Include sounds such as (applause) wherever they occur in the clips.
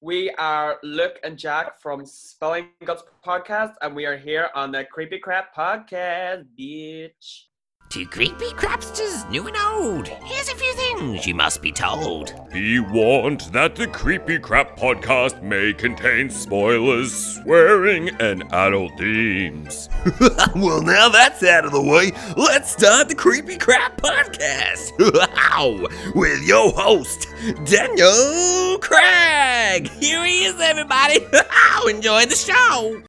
We are Luke and Jack from Spilling Guts Podcast, and we are here on the Creepy Crap Podcast, bitch. To creepy crapsters, new and old, here's a few things you must be told. Be warned that the Creepy Crap podcast may contain spoilers, swearing, and adult themes. (laughs) well, now that's out of the way, let's start the Creepy Crap Podcast (laughs) with your host, Daniel Craig. Here he is, everybody. (laughs) Enjoy the show.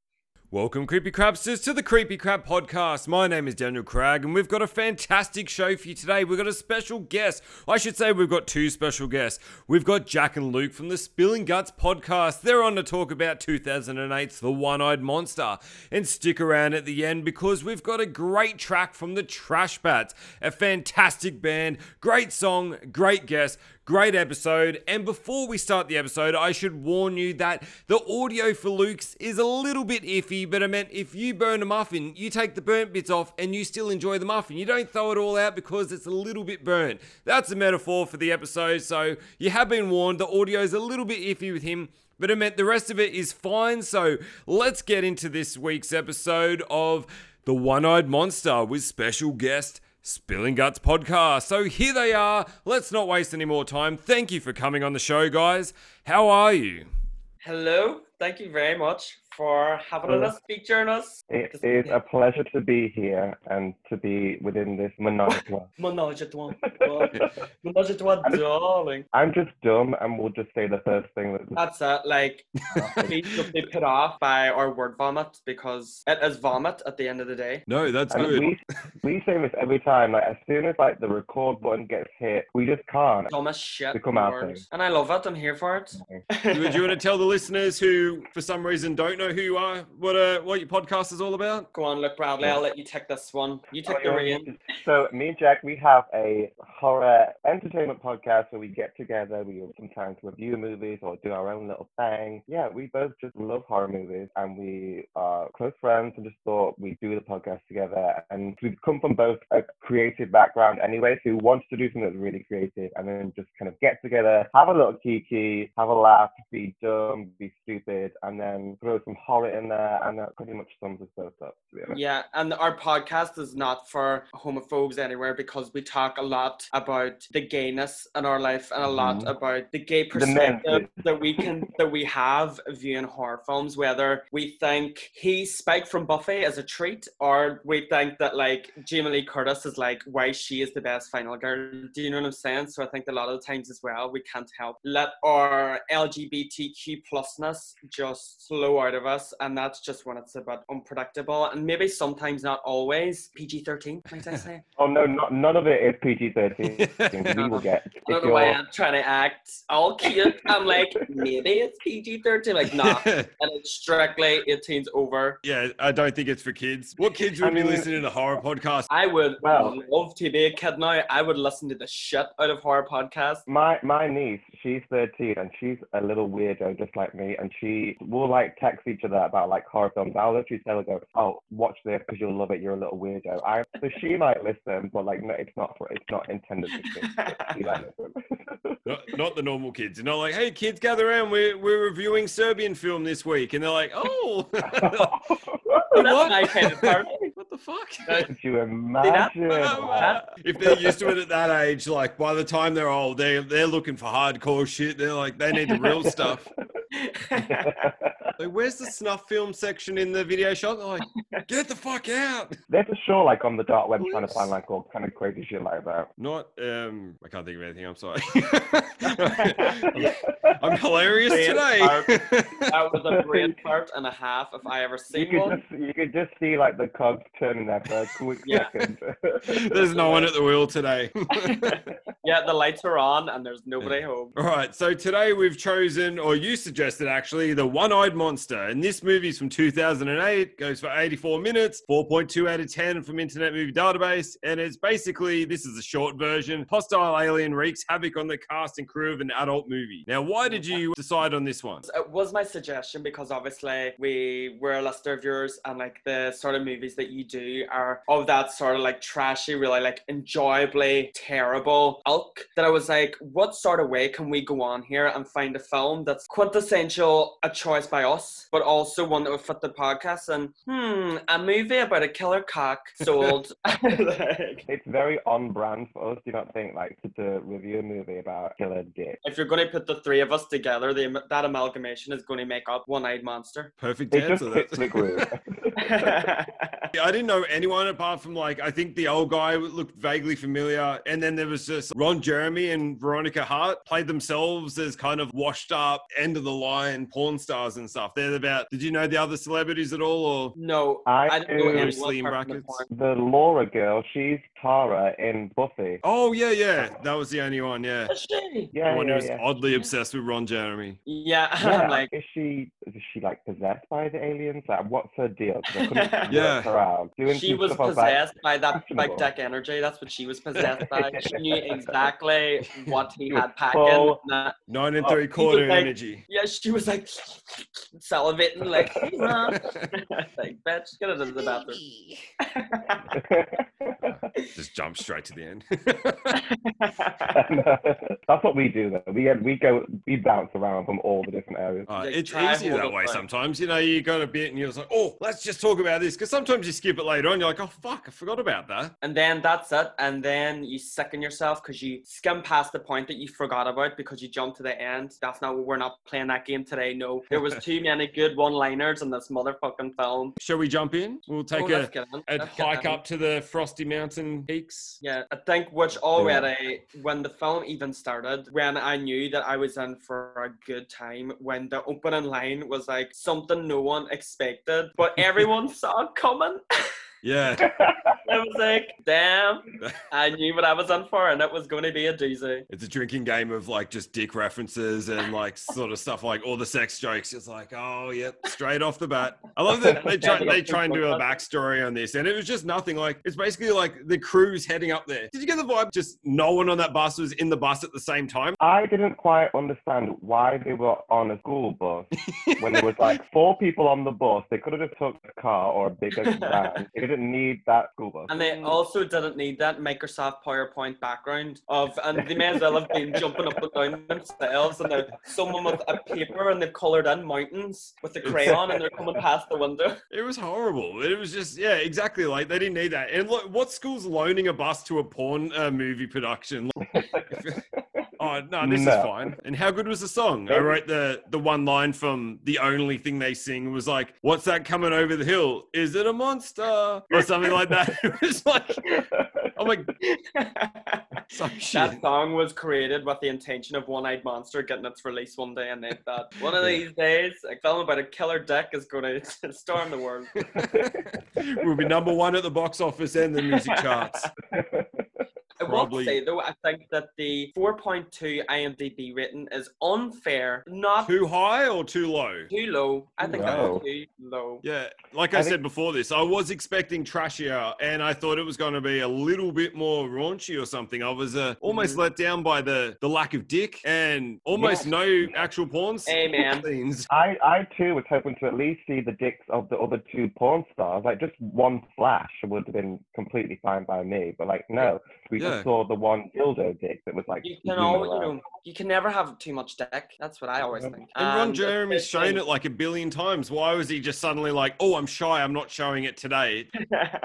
Welcome, Creepy Crapsters, to the Creepy Crap Podcast. My name is Daniel Craig, and we've got a fantastic show for you today. We've got a special guest. I should say we've got two special guests. We've got Jack and Luke from the Spilling Guts Podcast. They're on to talk about 2008's The One Eyed Monster. And stick around at the end because we've got a great track from the Trash Bats, a fantastic band, great song, great guest. Great episode. And before we start the episode, I should warn you that the audio for Luke's is a little bit iffy, but I meant if you burn a muffin, you take the burnt bits off and you still enjoy the muffin. You don't throw it all out because it's a little bit burnt. That's a metaphor for the episode, so you have been warned. The audio is a little bit iffy with him. But I meant the rest of it is fine. So let's get into this week's episode of The One Eyed Monster with special guest Spilling Guts podcast. So here they are. Let's not waste any more time. Thank you for coming on the show, guys. How are you? Hello, thank you very much for having us featuring us. It is a pleasure to be here and to be within this menage. menage a trois. menage a trois, darling. I'm just dumb and we'll just say the first thing that. That's it. Like, (laughs) (laughs) please don't be put off by our word vomit because it is vomit at the end of the day. No, that's And good. we, we say this every time. Like as soon as like the record button gets hit, we just can't. Dumb as shit. Become our words. And I love it. I'm here for it. Do you, do you want to tell the listeners who, for some reason, don't know who you are, what uh, what your podcast is all about? Go on, look, Bradley. I'll let you take this one. You take the Oh, reign. So me and Jack, we have a horror entertainment podcast where we get together. We sometimes review movies or do our own little thing. Yeah, we both just love horror movies, and we are close friends. And just thought we'd do the podcast together. And we've come from both a creative background anyway, so we wanted to do something that's really creative, and then just kind of get together, have a little kiki, have a laugh, be dumb, be stupid, and then throw some horror in there, and that pretty much sums us both up. To be honest. Yeah, and our podcast is not for homophobes anywhere because we talk a lot about the gayness in our life and a lot Mhm. about the gay The perspective that we can that we have viewing horror films. Whether we think he Spike from Buffy is a treat, or we think that like Jamie Lee Curtis is like why she is the best final girl. Do you know what I'm saying? So I think a lot of the times as well we can't help let our LGBTQ plusness just flow out of us, and that's just when it's a bit unpredictable and maybe sometimes not always PG thirteen. Might I say? (laughs) Oh no, not, none of it is PG thirteen. (laughs) we will get. I don't know why I'm trying to act all cute. I'm like, maybe it's PG 13. Like, nah. (laughs) And it's strictly 18s over. yeah, I don't think it's for kids. What kids would I be listening to horror podcasts? I would Well- love to be a kid now. I would listen to the shit out of horror podcasts. My my niece, she's thirteen and she's a little weirdo just like me, and she will like text each other about like horror films. I'll literally tell her, "Go, oh, watch this because you'll love it. You're a little weirdo." I so she might listen, but like no, it's not for it's not intended for kids. but she might listen. (laughs) Not, not the normal kids. You're not like, hey, kids, gather around. We're, we're reviewing Serbian film this week. And they're like, oh, (laughs) That's what? my kind of what the fuck? Could you imagine? Uh, if they're used to it at that age, like by the time they're old, they they're looking for hardcore shit. They're like, they need the real stuff. (laughs) (laughs) Like, where's the snuff film section in the video shop? They're like, get the fuck out. (laughs) They're for sure like on the dark web trying to find like all kind of crazy shit like that. Not, um, I can't think of anything. I'm sorry. (laughs) I'm hilarious Great today. that was a great part and a half if I ever You seen could one. just you could just see like the cogs turning there for a quick Yeah. second. There's no one at the wheel today. Yeah, the lights are on and there's nobody home. All right, so today we've chosen, or you suggested actually, the one eyed monster. And this movie's from 2008, goes for 84 minutes, 4.2 out of 10 from Internet Movie Database. And it's basically, this is a short version. Hostile alien wreaks havoc on the cast and crew of an adult movie. Now, why did you decide on this one? It was my suggestion because obviously we were a lister of yours and like the sort of movies that you do are of that sort of like trashy, really like enjoyably terrible ilk that I was like, what sort of way can we go on here and find a film that's quintessential a choice by us, but also one that would fit the podcast and hmm, a movie about a killer cock (laughs) sold. like, (laughs) (laughs) It's very on brand for us. Do you not think like to, to review a movie about killer dick? if you're going to put the three of us together, the, that amalgamation is going to make up one-eyed monster. Perfect It just answer. fits That's- the. I didn't know anyone apart from like I think the old guy looked vaguely familiar, and then there was just Ron Jeremy and Veronica Hart played themselves as kind of washed up end of the line porn stars and stuff. They're about. Did you know the other celebrities at all? Or no, I I didn't know do- anyone in apart the brackets. the Laura girl, she's Tara in Buffy. oh yeah, yeah, that was the only one. Yeah, Is she? Yeah, the one who yeah, was yeah. oddly obsessed with Ron Jeremy. Yeah, (laughs) Yeah, like, is she is she like possessed by the aliens? Like, what's her deal? (laughs) Yeah. her out. Doing she was stuff like, possessed by that like big dick energy. That's what she was possessed by. (laughs) She knew exactly what he had packing. full- Nah, Nine and oh, three quarter like- energy. Yeah, (laughs) she was like salivating, like, (laughs) like, bitch, get it into the bathroom. (laughs) Just jump straight to the end. That's what we do though. We we go we bounce around from all the different areas. Uh, Like, it's try easier hold that way fine. sometimes. You know, you got a bit and you're just like, oh, let's just talk about this. Because sometimes you skip it later on. You're like, oh, fuck, I forgot about that. and then that's it. And then you sicken yourself because you skim past the point that you forgot about because you jumped to the end. That's not what we're not playing that game today. No, there was (laughs) too many good one-liners in this motherfucking film. Shall we jump in? We'll take Oh, a, let's get in. a hike in. up to the Frosty Mountain peaks. Yeah, I think which already, when the film even started, when I knew that I was in for a good time, when the opening line was like something no one expected, but (laughs) everyone saw it coming. (laughs) Yeah. I was like, damn, I knew what I was in for, and it was going to be a doozy. It's a drinking game of like just dick references and like sort of stuff like all the sex jokes. It's like, oh, yep, straight off the bat. I love that they try, they try and do a backstory on this. And it was just nothing like, it's basically like the crew's heading up there. Did you get the vibe? Just no one on that bus was in the bus at the same time. I didn't quite understand why they were on a school bus when there was like (laughs) four people on the bus. They could have just took a car or a bigger (laughs) van. They didn't need that school bus. And they also didn't need that Microsoft PowerPoint background of, and they may as well have been jumping up and down themselves. And they're someone with a paper and they've coloured in mountains with the (laughs) crayon and they're coming past the window. (laughs) It was horrible. It was just, yeah, exactly. Like they didn't need that. And look, what school's loaning a bus to a porn uh, movie production? (laughs) oh no, this is fine. And how good was the song? I wrote the the one line from the only thing they sing was like, "What's that coming over the hill? Is it a monster?" or something like that. (laughs) It was like, oh I'm like, (laughs) some shit. That song was created with the intention of One Eyed Monster getting its release one day, and they thought (laughs) one of Yeah. these days a film about a killer dick is going to storm the world. we'll be number one at the box office and the music charts. I will Probably- say though, I think that the 4.2 IMDb rating is unfair, not too, Too high or too low? Too low. I think Wow. that's too low. Yeah, like I, I said think- before this, I was expecting trashier, and I thought it was going to be a little bit more raunchy or something. I was uh, almost Mhm. let down by the the lack of dick and almost no actual porn s- Amen. (laughs) scenes. I, I too was hoping to at least see the dicks of the other two porn stars. Like just one flash would have been completely fine by me. But like no, we Yeah. just saw the one dildo dick that was like. You can zooming all, you know, you can never have too much dick. That's what I always think. And Ron um, And Jeremy's shown especially- it like a billion times. Why was he just suddenly like, "Oh, I'm shy. I'm not showing it today"? (laughs) Yeah.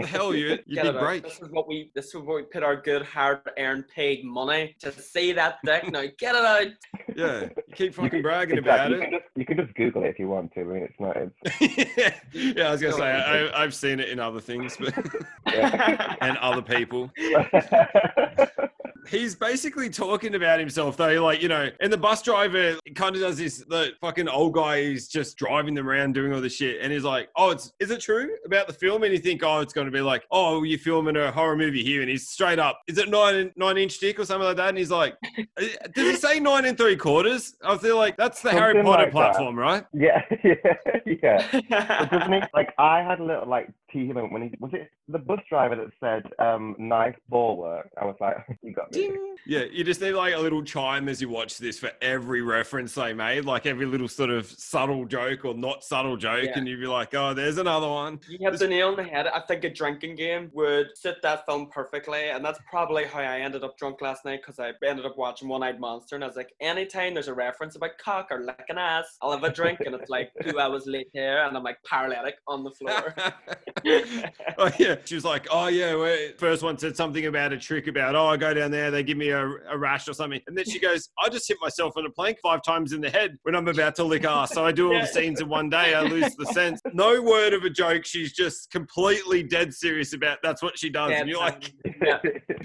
The hell, you you Get did break. This is what we. This is what we put our good, hard-earned, paid money to see that dick. Now get it out. Yeah, you keep You fucking can- bragging exactly. about You can, just, you can just Google it if you want to. I mean, it's not. It's, it. (laughs) yeah, I was gonna say I, I've seen it in other things, but yeah. (laughs) and other people. (laughs) He's basically talking about himself though, like you know, and the bus driver kind of does this. The fucking old guy is just driving them around doing all this shit, and he's like, "Oh, it's is it true about the film?" And you think, "Oh, it's going to be like, oh, you're filming a horror movie here," and he's straight up, "Is it nine nine inch dick or something like that?" And he's like, "Uh, "Does he say nine and three quarters?" I feel like that's the Harry Potter like that. platform, right? Yeah, (laughs) yeah, yeah. Doesn't he? Like I had a little like tease moment when he was it the bus driver that said um nice ball work. I was like, (laughs) you got me. Yeah, you just need like a little chime as you watch this for every reference they made, like every little sort of subtle joke or not subtle joke, Yeah. and you'd be like, "Oh, there's another one." You hit the nail on the head. I think a drinking game would fit that film perfectly, and that's probably how I ended up drunk last night because I ended up watching One Eyed Monster, and I was like, anytime there's a reference about cock or licking ass, I'll have a drink, and it's like two (laughs) hours later, and I'm like paralytic on the floor. (laughs) (laughs) oh yeah, she was like, "Oh yeah." Wait. First one said something about a trick about, "Oh, I go down there, they give me a, a rash or something," and then she goes, "I just hit myself on a plank five times in the head when I'm about to lick ass, so I do all Yeah. the scenes in one day. I lose the (laughs) sense." No word of a joke. She's just completely dead serious about that's what she does, Dead and you're like. Yeah.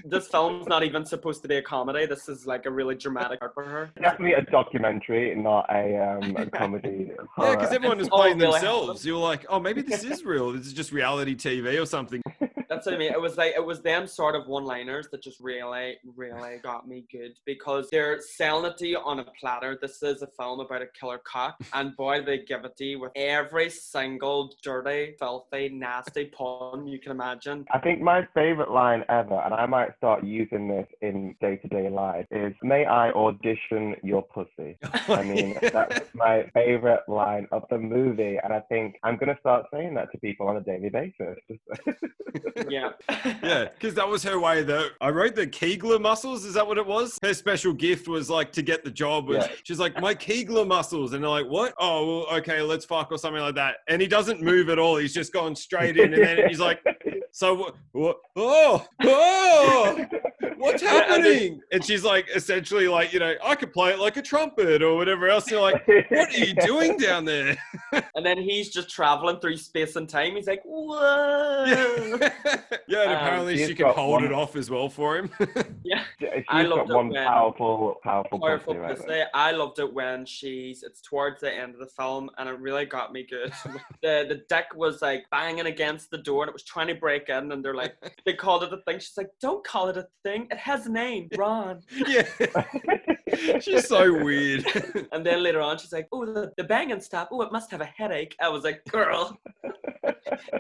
this film's not even supposed to be a comedy. This is like a really dramatic part for her. Definitely a documentary, not a um a comedy. (laughs) Yeah, because everyone is playing really themselves. You're like, oh, maybe this is real. This is just reality TV or something. (laughs) That's what I mean. It was like it was them sort of one-liners that just really, really got me good because they're selling it to you on a platter. This is a film about a killer cock, (laughs) and boy, they give it to you with every single dirty, filthy, nasty pun you can imagine. I think my favorite line ever, and I might start using this in day to day life, is "May I audition your pussy?" (laughs) I mean, that's my favorite line of the movie, and I think I'm gonna start saying that to people on a daily basis. (laughs) Yeah. (laughs) yeah, (laughs) because that was her way. Though I wrote the Kegler muscles. Is that what it was? Her special gift was like to get the job. Was Yeah. she's like my Kegler muscles, and they're like, what? Oh, well, okay, let's fuck or something like that. And he doesn't move at all. He's just gone straight in, and then he's like, (laughs) so what? what oh, oh. What's (laughs) happening? And she's like, essentially, like, you know, I could play it like a trumpet or whatever else. You're like, what are you (laughs) doing down there? And then he's just traveling through space and time. He's like, (laughs) whoa. yeah, yeah and Um, apparently she can hold one- it off as well for him. yeah. She's I got loved it when- powerful, powerful, powerful pussy, right pussy. there. I loved it when she's it's towards the end of the film and it really got me good. the the dick was like banging against the door and it was trying to break in and they're like they called it a thing. She's like, Don't call it a thing. It has a name, Ron. (laughs) yeah. She's so weird. And then later on she's like, Oh the, the banging stop, oh it must have a headache. I was like, Girl, (laughs)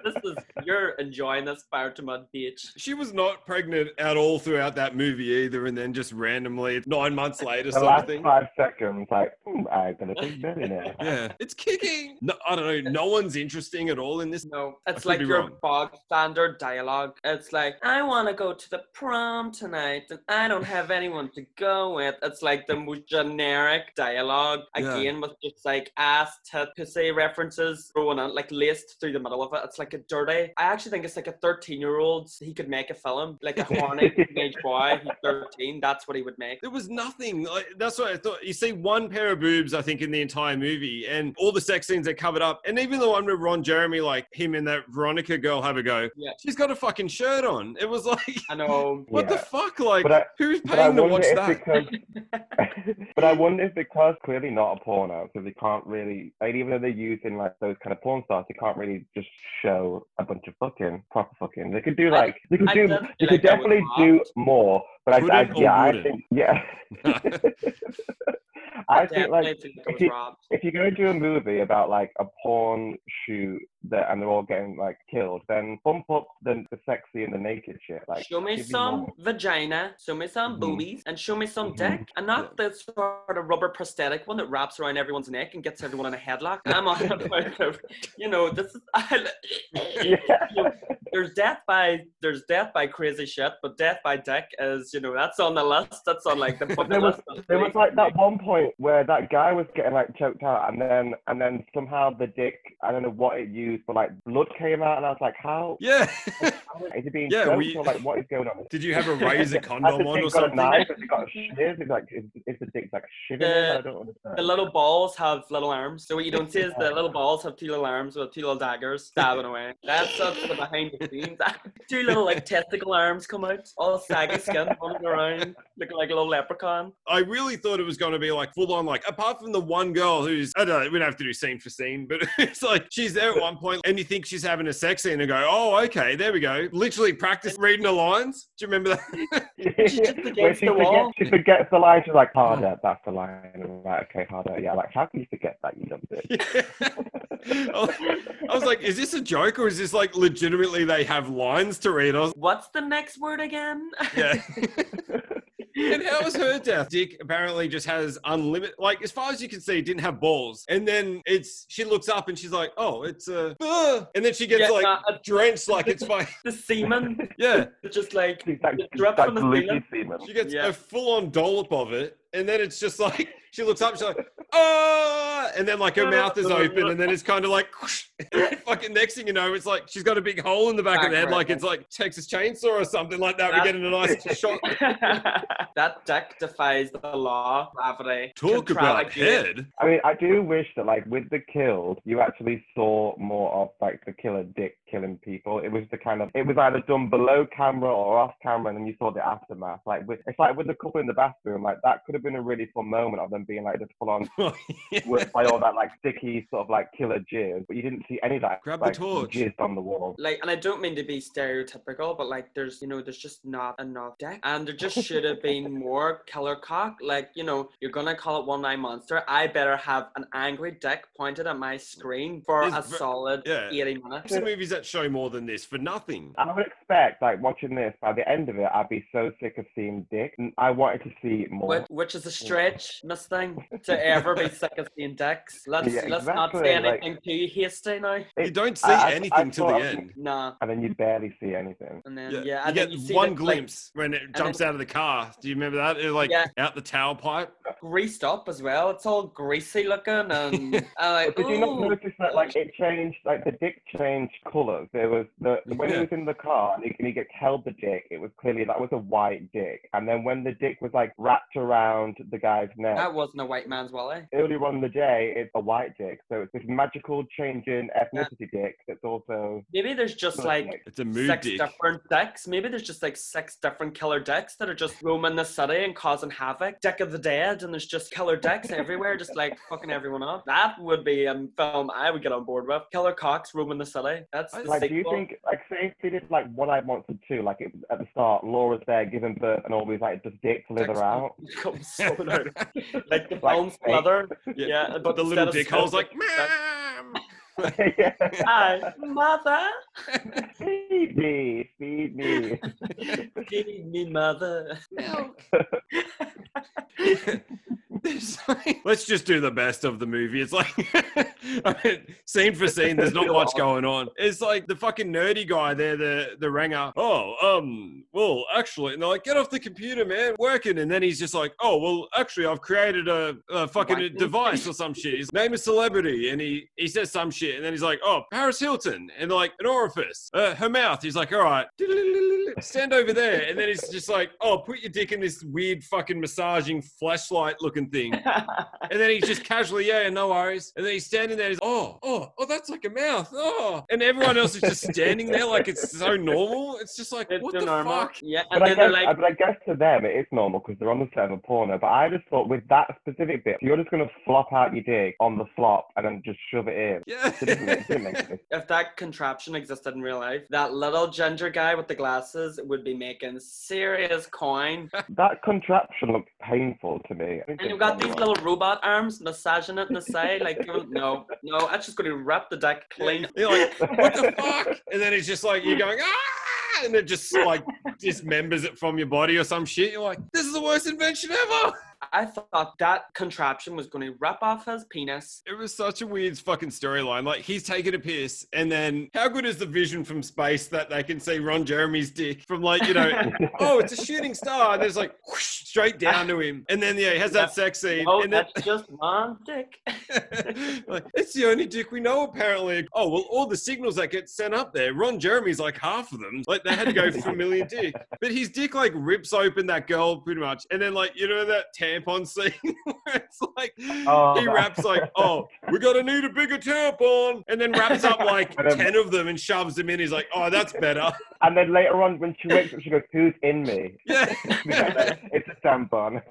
this is you're enjoying this fire to mud beach. she was not pregnant at all throughout that movie either, and then just randomly nine months later, The last something. five seconds, like, hmm, I'm gonna be millionaire. Yeah, it's kicking. No, I don't know. No one's interesting at all in this. No, it's like be your wrong. bog standard dialogue. It's like, I want to go to the prom tonight and I don't have anyone to go with. It's like the most generic dialogue. Yeah. Again, with just like ass, tit, pussy references thrown on, like laced through the middle of it. It's like a dirty. I actually think it's like a 13 year old. He could make a film. Like a (laughs) horny teenage boy. He's 13. That's what he would make. There was nothing. Like, that's what I thought. You see one pair of boobs, I think, in the entire movie, and all the sex scenes are covered up. And even the one with Ron Jeremy, like him and that Veronica girl have a go. Yeah. She's got a fucking shirt on. It was like, I know. (laughs) what the fuck? Like, I- who's paying to wonder watch that? because, (laughs) but I wonder if because clearly not a porno, so they can't really, like, even though they're using like those kind of porn stars, they can't really just show a bunch of fucking proper fucking. They could do like they could I do they could like definitely do more. But I, I yeah I think yeah. (laughs) I think like if you- robbed. if you're going to do a movie about like a porn shoot that and they're all getting like killed, then bump up the, the sexy and the naked shit. Like show me some more. vagina, show me some Mhm. boobies, and show me some Mhm. dick, and not the sort of rubber prosthetic one that wraps around everyone's neck and gets everyone in a headlock. (laughs) I'm on about, you know, this is. (laughs) I, yeah. there's death by there's death by crazy shit, but death by dick is you know that's on the list. That's on like the But there was list. there was like that one point where that guy was getting like choked out, and then and then somehow the dick I don't know what it used but like blood came out, and I was like, how Yeah. how is he being (laughs) Yeah, choked, we- or like what is going on? Did you have a razor (laughs) Has the condom on dick or got something? a knife? Has it got a shiv? Is like is, is the dick like shiving? The- I don't understand. The little balls have little arms. So what you don't see is the (laughs) little balls have two little arms with two little daggers stabbing away. That's that's the behind the scenes. two little like testicle arms come out, all saggy skin running around, looking like a little leprechaun. I really thought it was going to be like full on, like apart from the one girl who's I don't know, we don't have to do scene for scene, but (laughs) it's like she's there at one point and you think she's having a sex scene and go, oh okay, there we go. Literally practice reading the lines. Do you remember that? (laughs) She's just against she the forgets, wall. she forgets the line. She's like, harder. That's the line. Right. Okay. Harder. Yeah. Like, how can you forget that? You dumb bitch. (laughs) I was like, is this a joke or is this like legitimately they have lines to read? I was What's the next word again? yeah. (laughs) And how was her death? Dick apparently just has unlimited, like as far as you can see, didn't have balls. And then it's she looks up and she's like, "Oh, it's a," uh, and then she gets Yeah, like uh, uh, drenched, like it's fine. (laughs) the semen, Yeah, just like She's like, It dropped from the gloomy ceiling. semen. she gets Yeah. a full-on dollop of it, and then it's just like (laughs) she looks up, she's like, "Oh," and then like her mouth is open, and then it's kind of like, (laughs) fucking next thing you know, it's like she's got a big hole in the back of the head, like it's like Texas Chainsaw or something like that. We're That- getting a nice shot. (laughs) that deck defies the law of gravity. Talk about again. head. I mean, I do wish that, like, with the kills, you actually saw more of like the killer dick killing people. It was the kind of it was either done below camera or off camera, and then you saw the aftermath. Like, with, it's like with the couple in the bathroom. Like, that could have been a really fun moment of them being like just full (laughs) on oh, worked by all that like sticky sort of like killer jizz, but you didn't see any of that Grab the like torch. jizz on the wall. Like, and I don't mean to be stereotypical, but like, there's, you know, there's just not enough deck, and there just should have been (laughs) more killer cock. Like, you know, you're gonna call it one eye monster. I better have an angry dick pointed at my screen for Yes, a solid yeah. 80 minutes. Some movies that show more than this for nothing. I would expect, like, watching this, by the end of it, I'd be so sick of seeing dick. and I wanted to see more. Which, which is a stretch, Miss Thing, to ever be sick of seeing dicks. Let's Yeah, let's not exactly, say like- anything too hasty now. You don't see I- I- I anything till thought- the end. Nah, And then you barely see anything. and then Yeah, yeah, you and get you see one the, like, glimpse when it jumps out of the car. Do you remember that? It like Yeah. out the tailpipe. greased up as well. It's all greasy looking and I'm (laughs) uh, like, did you not notice that like it changed, like the dick changed colours? There was the when Yeah. he was in the car and he, and he gets held the dick, it was clearly that was a white dick. And then when the dick was like wrapped around the guy's neck, That wasn't a white man's wallet. earlier on in the day, it's a white dick. So it's this magical changing in ethnicity dick that's also Maybe there's just like It's a mood six dick. different dicks. Maybe there's just like six different killer dicks that are just roaming the city and causing havoc. Dick of the dead, and there's just killer dicks everywhere, just like fucking everyone up. That would be a film I would get on board with. Killer cocks roaming the city. That's the like. Do you sequel. think like say if they did like One Eyed Monster two, like it, at the start, Laura's there giving birth and all these like just dicks slither Dicks out. (laughs) (laughs) come soaking (laughs) like the Like film fake. Yeah. Yeah, but the little dick hole's like, ma'am. Yeah. (laughs) Hi, mother. feed me, feed me. Feed me, mother. There's (laughs) like- let's just do the best of the movie. It's like, (laughs) I mean, scene for scene, there's not much going on. It's like the fucking nerdy guy there, the the ranger. Oh, um, well, actually, and they're like, get off the computer, man, working. And then he's just like, oh, well, actually, I've created a, a fucking What? device or some shit. His name is celebrity, and he he says some shit, and then he's like, oh, Paris Hilton, and like, an orifice, uh, her mouth. He's like, all right, (laughs) stand over there, and then he's just like, oh, put your dick in this weird fucking massaging flashlight looking thing. (laughs) And then he's just casually, yeah, no worries. And then he's standing there, he's, oh, oh, oh, that's like a mouth. Oh. And everyone else is just standing there like it's so normal. It's just like, It's what the normal. fuck? Yeah, and But I, guess, they're like, but I guess to them it is normal because they're on the set of a porno. But I just thought with that specific bit, you're just gonna flop out your dick on the flop and then just shove it in. Yeah. It didn't, it didn't make sense. if that contraption existed in real life, that little ginger guy with the glasses would be making serious coin. (laughs) That contraption looked painful to me. And you've got these little robot arms massaging it in the side. Like, no, (laughs) no, that's just going to wrap the deck clean. (laughs) You're like, what the fuck? And then it's just like, you're going, ah! And it just like dismembers it from your body or some shit. You're like, this is the worst invention ever. I thought that contraption was going to rip off his penis. It was such a weird fucking storyline. Like he's taking a piss, and then how good is the vision from space that they can see Ron Jeremy's dick from like you know, (laughs) oh it's a shooting star, and there's like whoosh, straight down to him, and then yeah, he has that sex scene, Oh, and then that's just one dick. (laughs) like it's the only dick we know apparently. Oh well, all the signals that get sent up there, Ron Jeremy's like half of them. Like they had to go for a million dick, but his dick like rips open that girl pretty much, and then like you know that tampon scene (laughs) where it's like Oh, he that- raps like, "Oh, we're gonna need a bigger tampon," and then wraps up (laughs) like um, ten of them and shoves them in. He's like, "Oh, that's better." (laughs) And then later on, when she wakes up, she goes, "Who's in me?" Yeah. it's a tampon.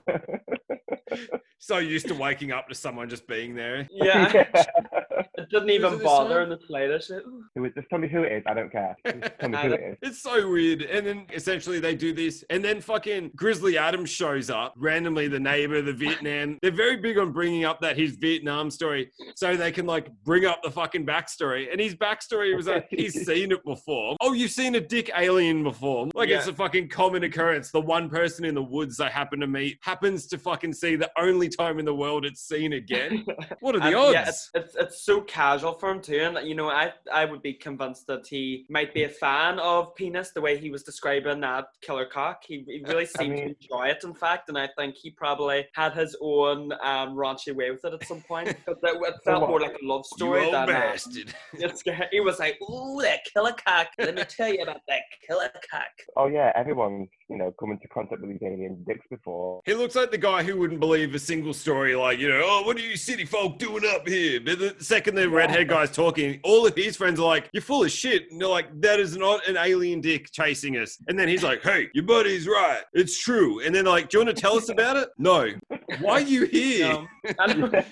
so used to waking up to someone just being there. Yeah, it doesn't even it bother in the slightest. Ooh. Just tell me who it is. I don't care. Just tell me who it is. It's so weird. And then essentially they do this, and then fucking Grizzly Adams shows up randomly, the neighbor, the Vietnam. They're very big on bringing up that his Vietnam story so they can like bring up the fucking backstory. And his backstory was like, (laughs) he's seen it before. Oh, you've seen a dick alien before. Like it's a fucking common occurrence. The one person in the woods they happen to meet happens to fucking see the only time in the world it's seen again. (laughs) What are the And, odds? Yeah, it's, it's it's so casual for him too, and you know, I I would be convinced that he might be a fan of penis the way he was describing that killer cock. He, he really (laughs) seemed mean- to enjoy it, in fact, and I think he probably had his own um, raunchy way with it at some point. (laughs) Because it, it felt what? more like a love you story old than. Uh, bastard. (laughs) it's, he was like, "Ooh, that killer cock! Let me (laughs) tell you about that killer cock." Oh yeah, everyone's you know come into contact with these alien dicks before. He looks like the guy who wouldn't believe a single story, like, you know, oh, what are you city folk doing up here? But the second the redhead guy's talking, all of his friends are like, you're full of shit. And they're like, that is not an alien dick chasing us. And then he's like, hey, your buddy's right. It's true. And then, like, do you want to tell us about it? No. Why are you (laughs) here? Um, (laughs) and,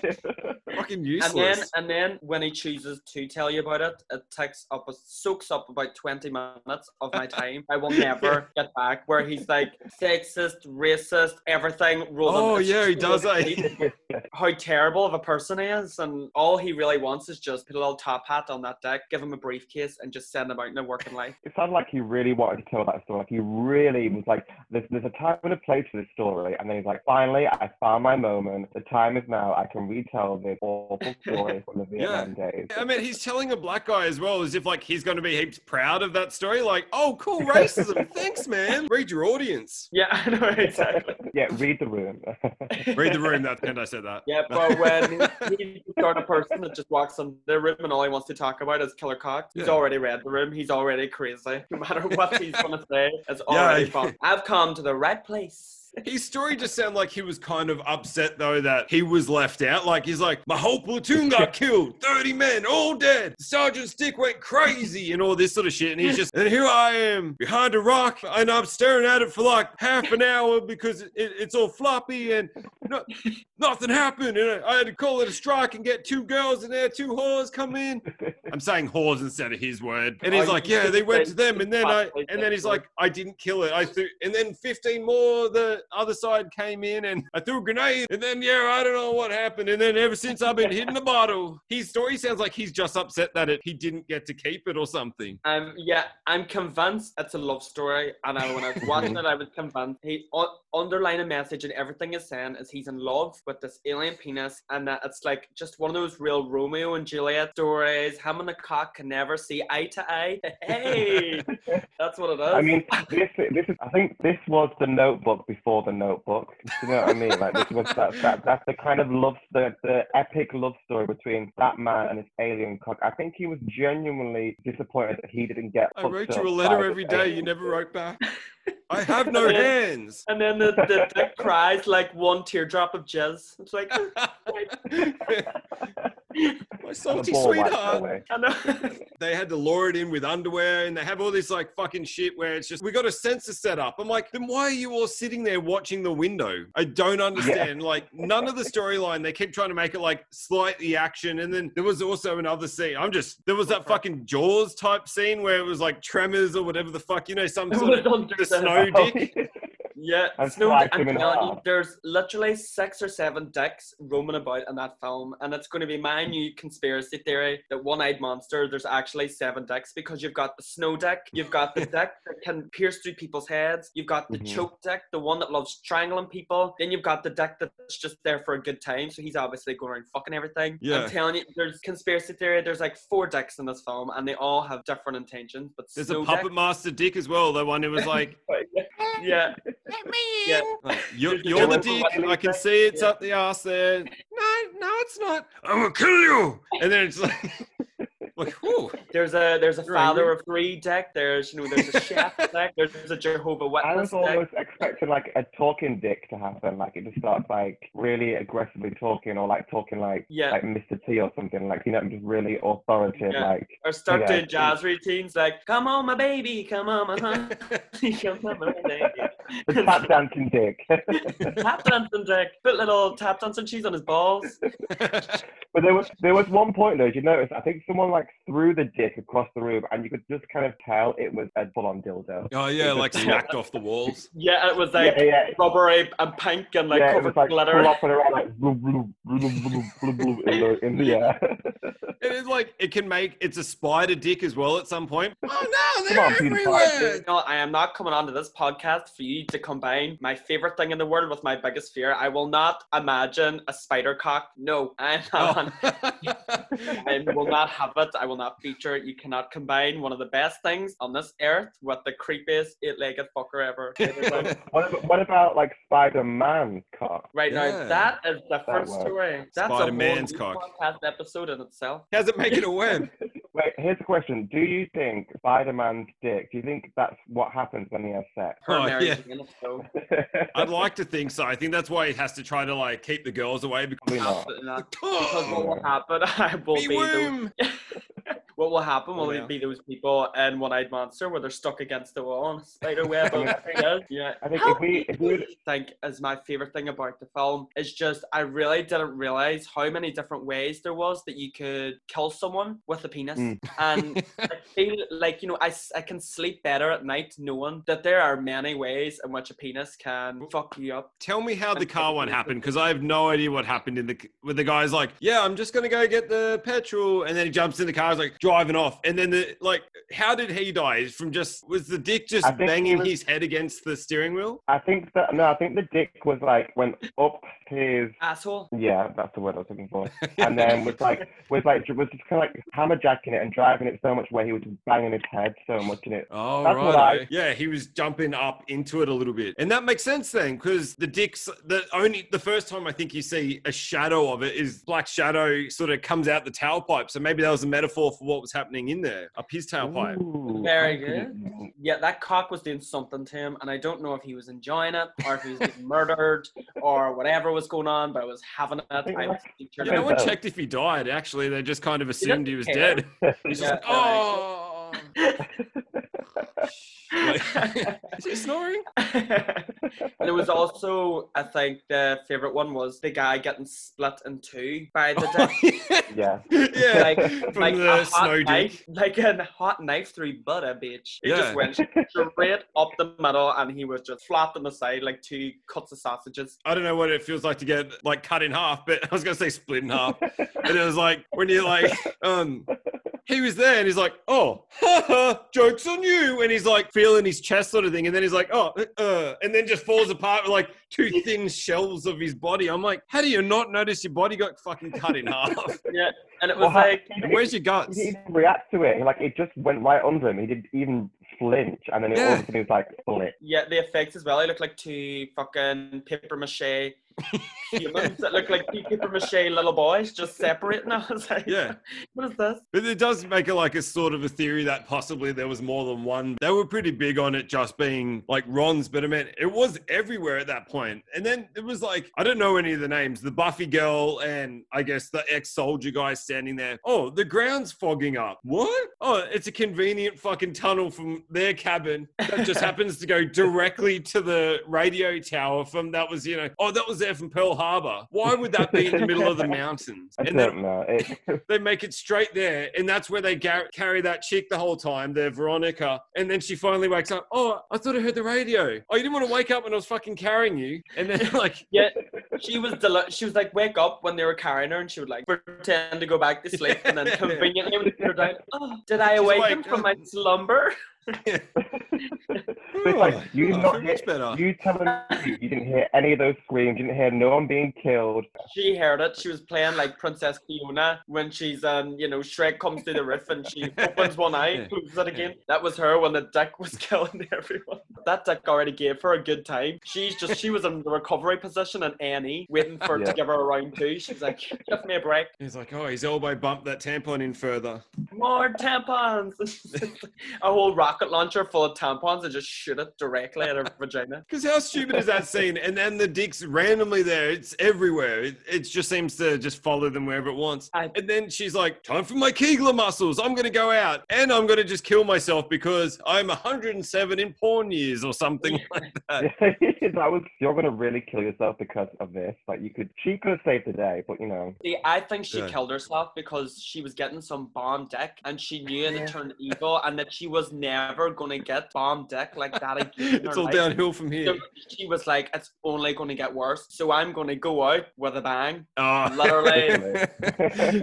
Fucking and then and then when he chooses to tell you about it, it takes up soaks up about twenty minutes of my time. I will (laughs) never get back. Where he's like sexist, racist, everything rolled. Oh, yeah, he does, really? How terrible of a person he is, and all he really wants is just put a little top hat on that deck, give him a briefcase, and just send him out in a working life. It sounded like he really wanted to tell that story. Like he really was like, there's, there's a time and a place for this story. And then he's like, finally, I found my moment. The time is now. I can retell this awful (laughs) story from the Vietnam days. I mean, he's telling a black guy as well, as if like he's going to be heaps proud of that story. Like, oh, cool (laughs) racism. Thanks, man. Read your audience. Yeah, I know (laughs) exactly. yeah, read the room. Read the room. That and I said that. Yeah, but when he's the sort of person that just walks in the room and all he wants to talk about is killer cock, he's Yeah. already read the room. He's already crazy. No matter what he's going to say, it's Yeah. already fun. I've come to the right place. (laughs) His story just sounded like he was kind of upset though that he was left out. Like he's like, my whole platoon got (laughs) killed, thirty men, all dead. Sergeant Stick went crazy and all this sort of shit. And he's just, and here I am behind a rock, and I'm staring at it for like half an hour because it, it's all floppy and no, (laughs) nothing happened. And I had to call it a strike and get two girls in there, two whores come in. I'm saying whores instead of his word. And he's like, yeah, they went to them, and then I, and then he's like, I didn't kill it. I threw, and then 15 more the other side came in, and I threw a grenade, and then yeah, I don't know what happened, and then ever since I've been hitting the bottle. His story sounds like he's just upset that it he didn't get to keep it or something. Um, yeah, I'm convinced it's a love story, and I, when I was watching it, I was convinced he un- a message and everything he's saying is he's in love with this alien penis, and that it's like just one of those real Romeo and Juliet stories. Him and the cock can never see eye to eye. Hey, (laughs) that's what it is. I mean, this this is. I think this was the Notebook before the Notebook. Do you know what I mean? Like this was that, that that's the kind of love, the the epic love story between that man and his alien cock. I think he was genuinely disappointed that he didn't get. I wrote you a letter every day. You never wrote back. I have no hands. and then the, the dick cries like one teardrop of jizz. It's (laughs) like, My salty the ball wiped sweetheart. I know. (laughs) they had to lure it in with underwear and they have all this like fucking shit where it's just we got a sensor set up. I'm like, then why are you all sitting there watching the window? I don't understand. Like none of the storyline. They keep trying to make it like slightly action. And then there was also another scene. I'm just there was that fucking Jaws type scene where it was like tremors or whatever the fuck, you know, some sort of under the the- snow dick. (laughs) Yeah, And Snow slice I'm him in telling you, half. there's literally six or seven dicks roaming about in that film, and it's going to be my new conspiracy theory that one-eyed monster. There's actually seven dicks because you've got the snow dick, you've got the (laughs) dick that can pierce through people's heads, you've got the Mhm. choke dick, the one that loves strangling people, then you've got the dick that's just there for a good time. So he's obviously going around fucking everything. Yeah. I'm telling you, there's conspiracy theory. There's like four dicks in this film, and they all have different intentions. But There's a puppet dick, master dick as well. The one who was like, (laughs) yeah, yeah. (laughs) like, (laughs) "You're, you're the the dick. I can see it's Yeah. up the ass there." No, no, it's not. I'm gonna kill you. And then it's like, like, (laughs) whew. There's a there's a You're father angry? of three deck. There's you know there's a chef (laughs) deck. There's a Jehovah Witness. I Witness was deck. almost expecting like a talking dick to happen, like it just starts like really aggressively talking, or like talking like Yeah. like Mr. T or something, like you know, just really authoritative, Yeah. like Or start Yeah. doing jazz routines like "Come on, my baby, come on, my honey, (laughs) (laughs) come on, my baby." the tap dancing dick. tap dancing dick. Put little tap dancing cheese on his balls. But there was there was one point though. Did you notice? I think someone like threw the dick across the room, and you could just kind of tell it was a full-on dildo. oh yeah, like smacked off the walls. (laughs) Yeah, it was like yeah, yeah, rubbery and pink and like yeah. It covered was like in glitter. flopping around like bloop, bloop, bloop, bloop, bloop, bloop, in the in the air. It is like it can make it's a spider dick as well at some point. Oh no, they're on, Peter everywhere. No, I am not coming onto this podcast for you to combine my favorite thing in the world with my biggest fear. I will not imagine a spider cock. No, I am oh. not. Oh. (laughs) I will not have it. I will not feature. You cannot combine one of the best things on this earth with the creepiest eight-legged fucker ever. It is like- what, about, what about like Spider-Man cock? right Yeah. now, that is a different works. story. That's a Spider-Man's whole cock. podcast episode in itself. How's it make it a win? (laughs) Wait, here's a question: Do you think Spider-Man's dick? Do you think that's what happens when he has sex? Oh, Her Oh, yeah. (laughs) I'd like to think so. I think that's why he has to try to like keep the girls away because Probably not. not. Because (laughs) what will happen? I will Be be those worm. What will happen will Oh, yeah. be those people in One Eyed Monster where they're stuck against the wall and a spider web (laughs) of fingers. Yeah. I think Help if we if we think is my favorite thing about the film is just I really didn't realize how many different ways there was that you could kill someone with a penis. Mm. And (laughs) I feel like, you know, I, I can sleep better at night knowing that there are many ways in which a penis can fuck you up. Tell me how the car one happened because I have no idea what happened in the with the guy's like, yeah, I'm just gonna go get the petrol, and then he jumps in the car, he's like driving off, and then the like, how did he die? From just was the dick just I he banging was- his head against the steering wheel? I think that no, I think the dick was like went up his Asshole. yeah, that's the word I was looking for, (laughs) and then was like was like was just kind of like hammerjacking it and driving it so much where he was just banging his head so much in it. Oh That's what right, I- yeah, he was jumping up into it a little bit, and that makes sense then because the dick's the only the first time I think you see a shadow of it is black shadow sort of comes out the tailpipe, so maybe that was a metaphor for what was happening in there up his tailpipe. Ooh, Very good. couldn't- Yeah, that cock was doing something to him, and I don't know if he was enjoying it or if he was getting (laughs) murdered or whatever was going on, but I was having it. I was Yeah, no one checked if he died. Actually, they just kind of assumed he was care. dead. (laughs) He's just like, oh. Like, is he snoring? and it was also, I think, the favorite one was the guy getting split in two by the dick. yeah. yeah, like, like the a hot knife, like a hot knife through butter, bitch. He Yeah. just went straight up the middle, and he was just flat on the side like two cuts of sausages. I don't know what it feels like to get like cut in half, but I was gonna say split in half. and it was like when you're like, um, he was there and he's like, oh, (laughs) jokes on you, and he's like feeling his chest sort of thing, and then he's like, oh, uh, and then just falls apart with like two (laughs) thin shells of his body. I'm like, how do you not notice your body got fucking cut in half? (laughs) Yeah, and it Well, was how- like. he- Where's your guts? He guts? didn't react to it. Like it just went right under him. He didn't even flinch, and then it, all of a sudden he was like split. Yeah, the effects as well. They looked like two fucking paper mache humans that look like paper mache little boys just separating. (laughs) Like, Yeah. what is this? But it does make it like a sort of a theory that possibly there was more than one. They were pretty big on it just being like Ron's, but I mean, it was everywhere at that point. And then it was like, I don't know any of the names, the Buffy girl and I guess the ex soldier guy standing there. Oh, the ground's fogging up. What? Oh, it's a convenient fucking tunnel from their cabin that just (laughs) happens to go directly to the radio tower from that was, you know, oh, that was there from Pearl Harbor. Why would that be in the middle of the (laughs) mountains? I And don't then know. It, (laughs) they make it straight there, and that's where they gar- carry that chick the whole time, the Veronica. And then she finally wakes up. Oh, I thought I heard the radio. Oh, you didn't want to wake up when I was fucking carrying you. And then (laughs) like, Yeah, she was deli- she was like wake up when they were carrying her, and she would like pretend to go back to sleep, and then conveniently would put her down. Oh, did I She's awaken like, from my oh. slumber? It's like you did oh, not hear, better. you telling me you didn't hear any of those screams, you didn't hear no one being killed. She heard it. She was playing like Princess Fiona when she's um you know Shrek comes through the roof and she (laughs) opens one eye, Yeah. closes it again. That was her when the dick was (laughs) killing everyone. That dick already gave her a good time. She's just she was in the recovery position and Annie, waiting for it Yeah. to give her a round two. She's like, (laughs) give me a break. He's like, oh, his elbow bumped that tampon in further. More tampons. a whole rocket launcher full of tampons and just shoot it directly at her (laughs) vagina. Because how stupid is that scene? And then the dick's randomly there. It's everywhere. It, it just seems to just follow them wherever it wants. I- And then she's like, time for my Kegler muscles. I'm going to go out and I'm going to just kill myself because I'm 107 in porn years or something (laughs) like that. (laughs) that was you're gonna really kill yourself because of this. Like you could, she could have saved the day, but you know, See, I think she Yeah. killed herself because she was getting some bomb dick and she knew it Yeah. had turned evil and that she was never gonna get bomb dick like that (laughs) again. It's all life. downhill from here. So she was like, it's only gonna get worse. So I'm gonna go out with a bang. Oh. Literally. (laughs)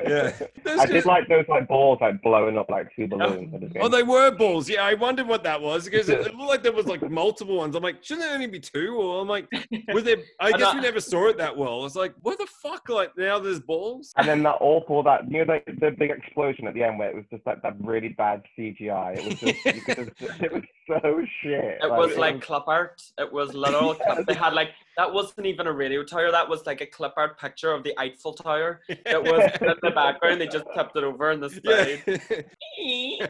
yeah. (laughs) I did like those like balls like blowing up like two balloons. at the Oh, they were balls. Yeah, I wondered what that was because it, it looked like there was like multiple ones. I'm like, shouldn't there only be two? Or I'm like, was there? I I guess know. we never saw it that well. It's like, what the fuck? Like now there's balls. And then that awful that you know the, the big explosion at the end where it was just like that really bad CGI. It was just, (laughs) it was so shit. It was like clip art. It was (laughs) literal clip. They had like that wasn't even a radio tower. That was like a clip art picture of the Eiffel Tower. (laughs) It was in the background. They just tipped it over in the side. Yeah.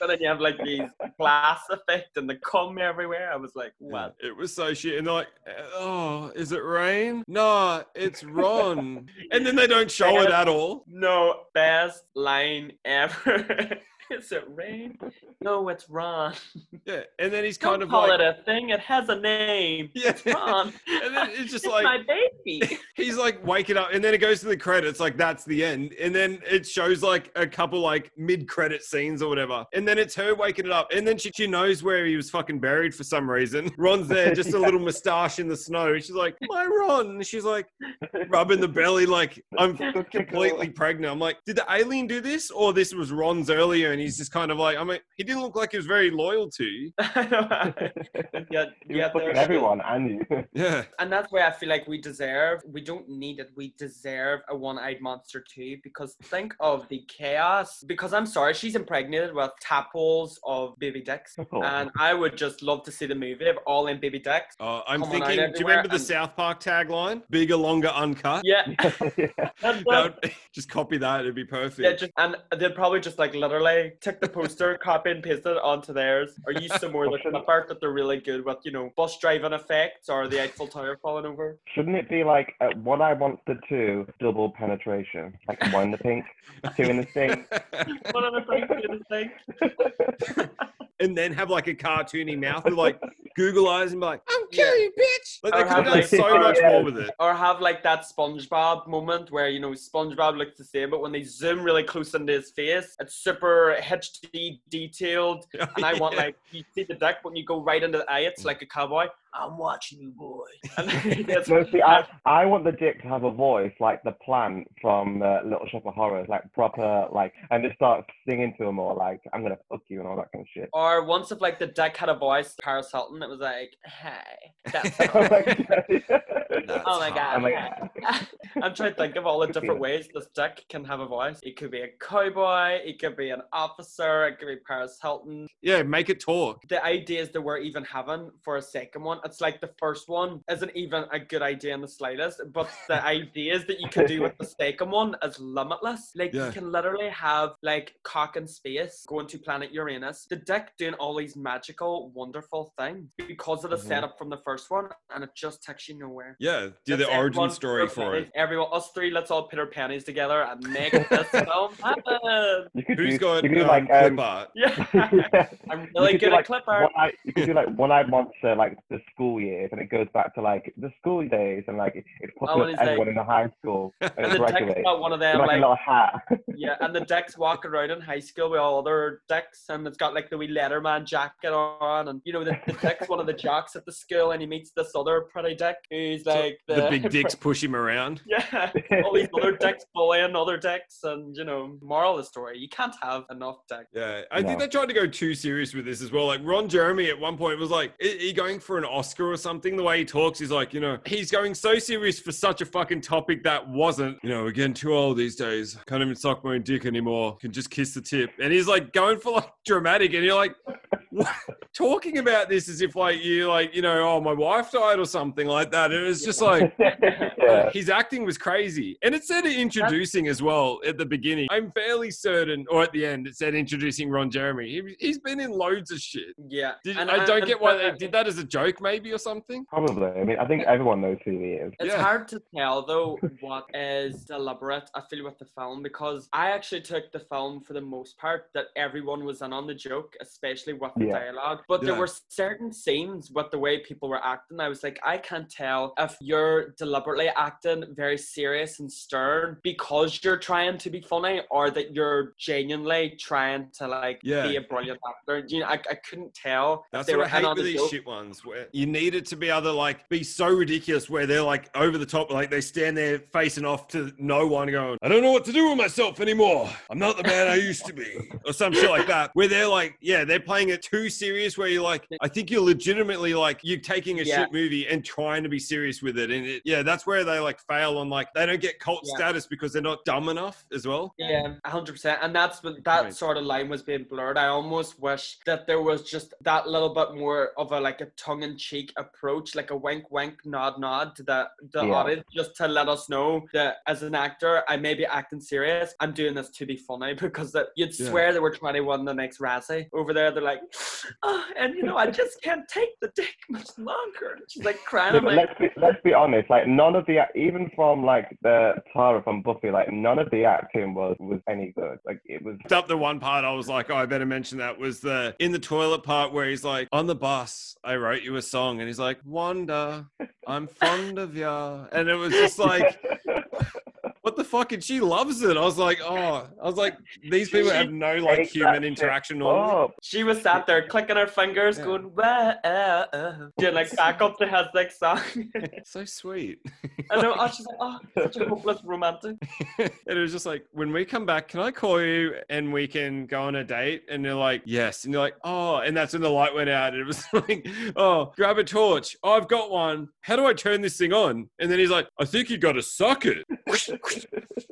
and then you have like these glass effect and the cum everywhere. I was like, what? It was so shit. And like, oh, is it rain? No, it's Ron. and then they don't show it at all. No, best line ever. Is it rain? No, it's Ron. (laughs) Yeah. And then he's Don't kind of call like, it a thing. It has a name. (laughs) Yeah. It's Ron. and then it's just (laughs) it's like, my baby. he's like waking up and then it goes to the credits like that's the end and then it shows like a couple like mid-credit scenes or whatever and then it's her waking it up and then she, she knows where he was fucking buried for some reason ron's there just a little moustache in the snow she's like my ron and she's like rubbing the belly like i'm completely pregnant i'm like did the alien do this or this was ron's earlier and he's just kind of like i mean he didn't look like he was very loyal to you (laughs) I (laughs) yeah, (laughs) was yeah, fucking everyone and you. yeah And that's why I feel like we deserve, we don't need it, we deserve a one eyed monster too. Because think of the chaos. Because I'm sorry, she's impregnated with tadpoles of baby dicks. Oh. And I would just love to see the movie of all in baby dicks. uh, i'm thinking do you everywhere remember the south park tagline bigger longer uncut Yeah. yeah. That would- just copy that. It'd be perfect. Yeah, just, and they'd probably just like literally take the poster, copy and paste it onto theirs, or use some more of the clip art that they're really good with, you know, bus driving effects or the Eiffel Tower falling over. Shouldn't it be like uh, I eye monster two double penetration? Like one in the pink, two in the stink. (laughs) One in the pink, two in the think. (laughs) and then have like a cartoony mouth with like Google eyes and be like, "I'm Yeah. killing you, bitch!" Like they Or could have have, done like- so (laughs) much yeah. more with it. Or have like that SpongeBob moment where you know SpongeBob looks the same, but when they zoom really close into his face, it's super HD detailed. (laughs) And I want like you see the deck, when you go right into the eye, it's mm. like a cowboy. I'm watching you, boy. (laughs) (laughs) No, see, I, (laughs) I want the dick to have a voice like the plant from uh, Little Shop of Horrors, like proper, like, and just start singing to him all like, I'm gonna fuck you and all that kind of shit. Or once if like the dick had a voice, Paris Hilton, it was like, "Hey, that's oh my god. oh my god." I'm like, I'm trying to think of all the different ways this dick can have a voice. It could be a cowboy, it could be an officer, it could be Paris Hilton. Yeah, make it talk. The ideas that we're even having for a second one, it's like the first one isn't even a good idea in the slightest, but (laughs) the ideas that you can do with the second one is limitless. Like Yeah. you can literally have like cock in space going to planet Uranus, the dick doing all these magical, wonderful things because of the Mhm. setup from the first one, and it just takes you nowhere. Yeah, do Let's the origin story for pennies- it. Everyone, us three, let's all put our pennies together and (laughs) make this film happen. you could Who's do, got you could do um, like, clip um, art? Yeah, (laughs) yeah. I'm really could do, good like, at clip art. One eye, you could do like one eyed monster, like the school years, and it goes back to like the school days, and like it- it's Oh, popping and up he's everyone like- in the high school (laughs) and, And the dick's graduate. got one of them like, like a little hat. (laughs) (laughs) yeah, and the dicks walk around in high school with all their dicks, and it's got like the wee Letterman jacket on, and you know the, the dick's one of the jocks at the school, and he meets this other pretty dick who's like the, the big dicks push him around. Yeah, all these other dicks bullying other dicks, and you know, moral of the story: you can't have enough dicks. Yeah, I think No. they tried to go too serious with this as well. Like Ron Jeremy at one point was like, "Is he going for an Oscar or something?" The way he talks, he's like, you know, he's going so serious for such a fucking topic that wasn't. You know, we're too old these days. Can't even suck my own dick anymore. Can just kiss the tip. And he's like going for like dramatic, and you're like. What? (laughs) Talking about this as if like you like you know oh my wife died or something like that. It was just like (laughs) yeah. his acting was crazy. And it said introducing as well at the beginning. I'm fairly certain, or at the end, it said introducing Ron Jeremy. He, he's been in loads of shit. Yeah, Did, and- I don't and- get why they did that as a joke, maybe, or something. Probably. I mean, I think everyone knows who he is. It's Yeah. hard to tell though (laughs) what is deliberate. I feel with the film because I actually took the film for the most part that everyone was in on the joke, especially with the Yeah. dialogue. But there were certain scenes with the way people were acting. I was like, I can't tell if you're deliberately acting very serious and stern because you're trying to be funny, or that you're genuinely trying to like Yeah. be a brilliant actor. You know, I, I couldn't tell. if That's they what I were in hate with these joke. shit ones where you need it to be either like be so ridiculous where they're like over the top, like they stand there facing off to no one going, I don't know what to do with myself anymore. I'm not the man I used to be. (laughs) Or some shit like that. Where they're like, yeah, they're playing it too serious where you're like, I think you're legitimately like you're taking a Yeah. shit movie and trying to be serious with it. And it, yeah, that's where they like fail on like they don't get cult Yeah. status because they're not dumb enough as well. Yeah, hundred percent, and that's that Right. sort of line was being blurred. I almost wish that there was just that little bit more of a like a tongue-in-cheek approach, like a wink, wink, nod, nod to the the Yeah. audience, just to let us know that as an actor, I may be acting serious. I'm doing this to be funny (laughs) because that you'd Yeah. swear they were trying to win the next Razzie over there. They're like, oh, and you know, I just can't take the dick much longer. She's like crying. Yeah, like, let's be let's be honest. Like none of the even from like the Tara from Buffy, like none of the acting was was any good. Like it was. up the one part I was like, oh, I better mention that was the in the toilet part where he's like, on the bus, I wrote you a song, and he's like, Wanda, I'm (laughs) fond of ya, and it was just like, (laughs) what the fuck? And she loves it. I was like, oh, I was like, these people have no like human interaction normally. She was sat there clicking her fingers, Yeah. going, "Wah, uh, uh," doing like backup to his like song. (laughs) So sweet. I know. Oh, she's like, oh, such a hopeless romantic. (laughs) and it was just like, when we come back, can I call you and we can go on a date? And they're like, yes. And you're like, oh, and that's when the light went out. It was (laughs) like, oh, grab a torch. Oh, I've got one. How do I turn this thing on? And then he's like, I think you got to suck it. クシャシャ。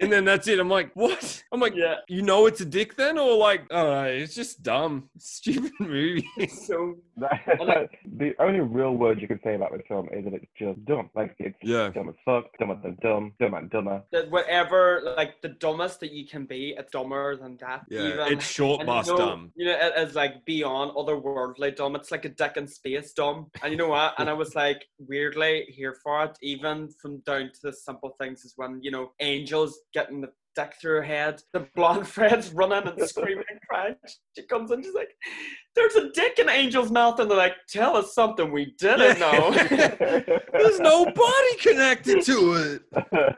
And then that's it. I'm like, what? I'm like, Yeah. you know it's a dick then? Or like, I don't know, it's just dumb. (laughs) Stupid movie. (laughs) So That- (laughs) the only real word you can say about this film is that it's just dumb. Like it's Yeah. dumb as fuck, dumber than dumb, dumb and dumber. that whatever, like the dumbest that you can be, it's dumber than that. Yeah, even. it's short And bus you know, dumb. You know, it- it's like beyond otherworldly dumb. It's like a dick in space dumb. And you know what? And I was like weirdly here for it, even from down to the simple things as when, you know, angels getting the deck through her head, the blonde (laughs) Fred's running and screaming crying. She comes in, she's like, There's a dick in Angel's mouth, and they're like, Tell us something we didn't know. (laughs) There's no body connected to it. (laughs)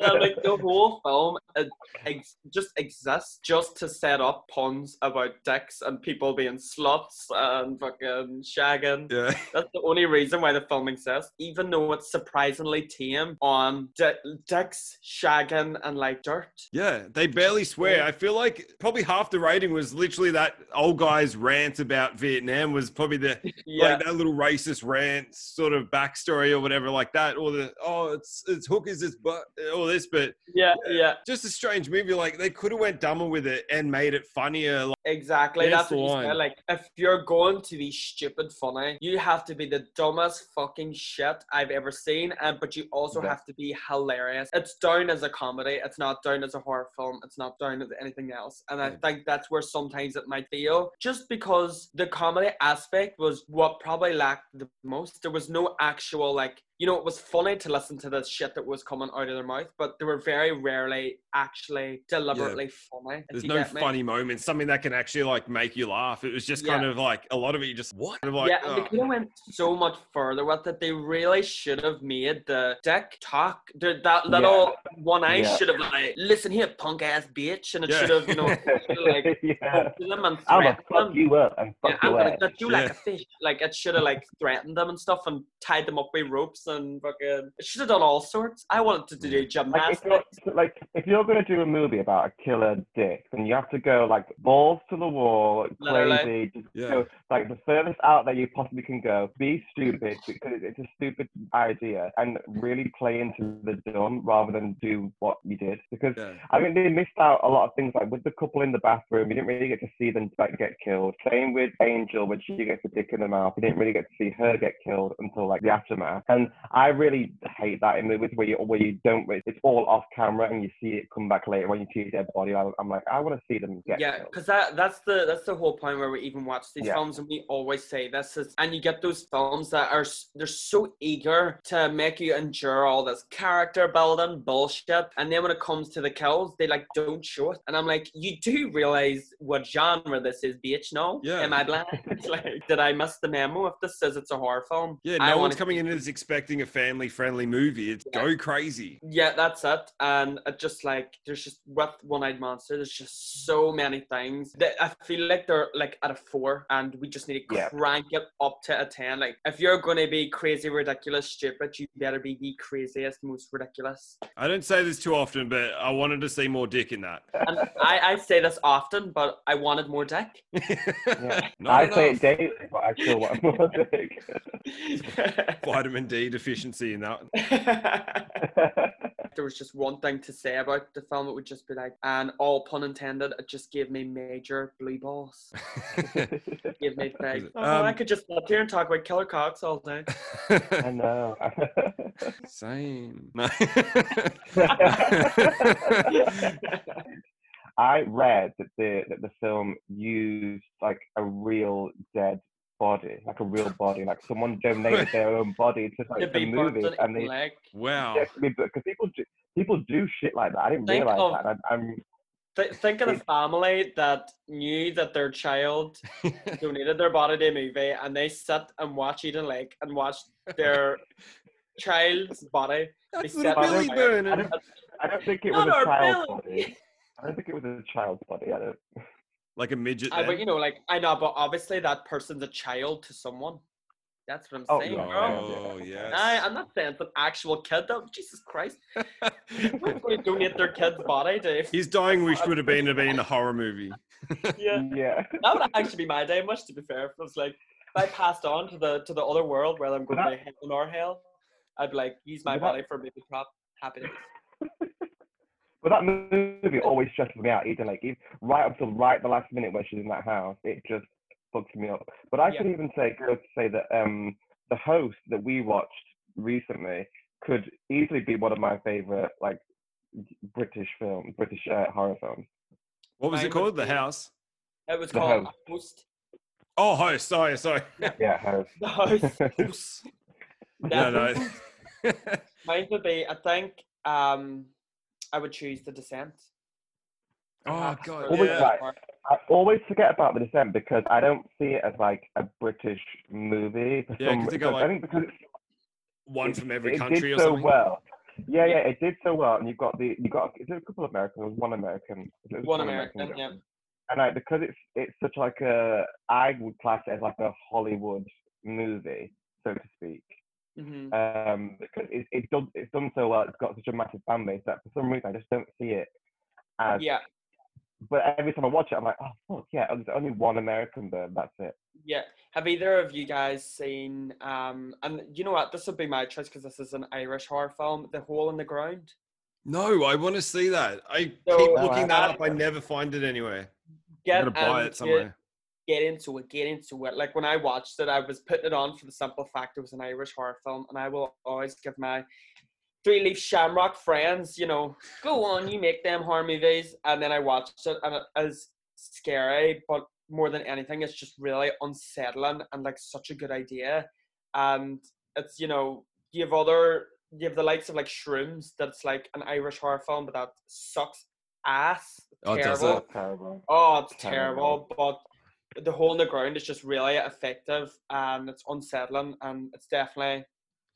Yeah, like the whole film it ex- just exists just to set up puns about dicks and people being sluts and fucking shagging. Yeah. That's the only reason why the film exists, even though it's surprisingly tame on di- dicks, shagging, and like dirt. Yeah, they barely swear. I feel like probably half the rating was literally that old guy's rant about Vietnam was probably the Yeah. like that little racist rant sort of backstory or whatever like that, or the oh it's it's hookers, it's but all this, but yeah, uh, yeah, just a strange movie. Like they could have went dumber with it and made it funnier. Like, exactly. There's That's what you said. Like, if you're going to be stupid funny, you have to be the dumbest fucking shit I've ever seen, and but you also Yeah. have to be hilarious. It's down as a comedy. It's not down as a horror film. It's not down as anything else. And I think that's where sometimes it might feel just because the comedy aspect was what probably lacked the most. There was no actual like you know, it was funny to listen to the shit that was coming out of their mouth, but they were very rarely actually deliberately funny. There's no funny moments, something that can actually like make you laugh. It was just kind Yeah. of like a lot of it. You just what? Kind of like, yeah, and they oh. could have went so much further with it. They really should have made the dick talk. The, that little one eye Yeah. should have like, listen here, punk ass bitch, and it Yeah. should have, you know, (laughs) like (laughs) yeah. talked to them and I'm gonna threatened fuck them. you up and Yeah, fuck I'm gonna cut gut you like a fish. Like it should have like threatened them and stuff and tied them up with ropes and fucking. It should have done all sorts. I wanted to do Like if, gymnastics. you're, like if you're gonna do a movie about a killer dick, then you have to go like balls to the wall, Literally. crazy, just Yeah. go like the furthest out that you possibly can go. Be stupid because it's a stupid idea, and really play into the dumb rather than do what you did. Because Yeah. I mean, they missed out a lot of things like with the couple in the bathroom. You didn't really get to see them like get killed. Same with Angel when she gets a dick in the mouth. You didn't really get to see her get killed until like the aftermath. And I really hate that in movies where you where you don't. It's all off camera and you see it come back later when you see a dead body. I, I'm like, I want to see them get Yeah, because that that's the that's the whole point where we even watch these Yeah. films and we always say this is and you get those films that are they're so eager to make you endure all this character building bullshit and then when it comes to the kills they like don't show it and I'm like you do realize what genre this is bitch no Yeah. am I blind (laughs) like did I miss the memo if this says it's a horror film Yeah, I no one's coming in as expecting a family-friendly movie. It's Yeah. go crazy. Yeah, that's it. And it just like there's just with One Eyed Monster, there's just so many things that I feel like they're like at a four, and we just need to Yeah. crank it up to a ten. Like if you're gonna be crazy, ridiculous, stupid, you better be the craziest, most ridiculous. I don't say this too often, but I wanted to see more dick in that. (laughs) And I, I say this often, but I wanted more dick. (laughs) Yeah. Not I say it daily, but I still want more dick. (laughs) Vitamin D deficiency in that. (laughs) (laughs) there was just one thing to say about the film, it would just be like, and all pun intended, it just gave me major blue balls. (laughs) Gave me big. it? Oh, I Um, could just sit here and talk about killer cocks all day. I know. Same. I read that the that the film used like a real dead body, like a real body, like someone donated their (laughs) own body to to like the movie, and they like wow. because people do, people do shit like that. I didn't Think realize of- that. I, I'm th- think of the family that knew that their child (laughs) donated their body to a movie and they sit and watch Eden Lake and watch their child's body. That's They little Billy fire. I don't, I don't think it Not was our a child's Billy. body. I don't think it was a child's body. I don't. Like a midget. Ah, but you know, like I know, but obviously that person's a child to someone. That's what I'm Oh, saying, yeah, bro. Oh, yes. I, I'm not saying it's an actual kid though. Jesus Christ. Who's going to donate their kid's body to? His dying wish would have been to be in a (laughs) horror movie. Yeah. Yeah. That would actually be my day, much to be fair. If it was like, if I passed on to the to the other world where I'm going to But be heaven or hell, I'd be like, use my that- body for a baby prop. Happy days. (laughs) But that movie always stresses me out. Even like even right up till right the last minute where she's in that house, it just fucks me up. But I Yeah. could even say go to say that um the host that we watched recently could easily be one of my favorite like British film, British uh, horror films. What was Mine it called? The House? It was The called Host. Host. Oh, Host. Sorry, sorry. (laughs) Yeah, host. The Host. (laughs) House. no, no. Mine would be, I think, um, I would choose The Descent. oh, God. Always Yeah. the- right. I always forget about the descent because I don't see it as like a British movie. For Yeah, some 'cause they go because I think because it's One from every it country did or so something. well. Yeah, yeah, it did so well, and you've got the you got is there a couple of Americans? There was one American. There was One American, guy. yeah. And like because it's it's such like a I would class it as like a Hollywood movie, so to speak. Hmm Um, because it it done it's done so well. It's got such a massive fan base that for some reason I just don't see it as. Yeah, But every time I watch it, I'm like, oh fuck yeah, there's only one American bird. That's it. yeah. Have either of you guys seen, um, and you know what, this would be my choice because this is an Irish horror film, The Hole in the Ground. No, I want to see that. I So, keep looking that that- up. I never find it anywhere. Get I'm gonna buy it somewhere. Get into it, get into it. Like when I watched it, I was putting it on for the simple fact it was an Irish horror film, and I will always give my three leaf shamrock friends, you know, go on, you make them horror movies. And then I watched it, and it is scary, but more than anything, it's just really unsettling and like such a good idea. And it's, you know, you have other you have the likes of like Shrooms that's like an Irish horror film, but that sucks ass. Oh, does terrible. it? Terrible. Oh, it's Terrible. terrible, but the hole in the ground is just really effective and it's unsettling and it's definitely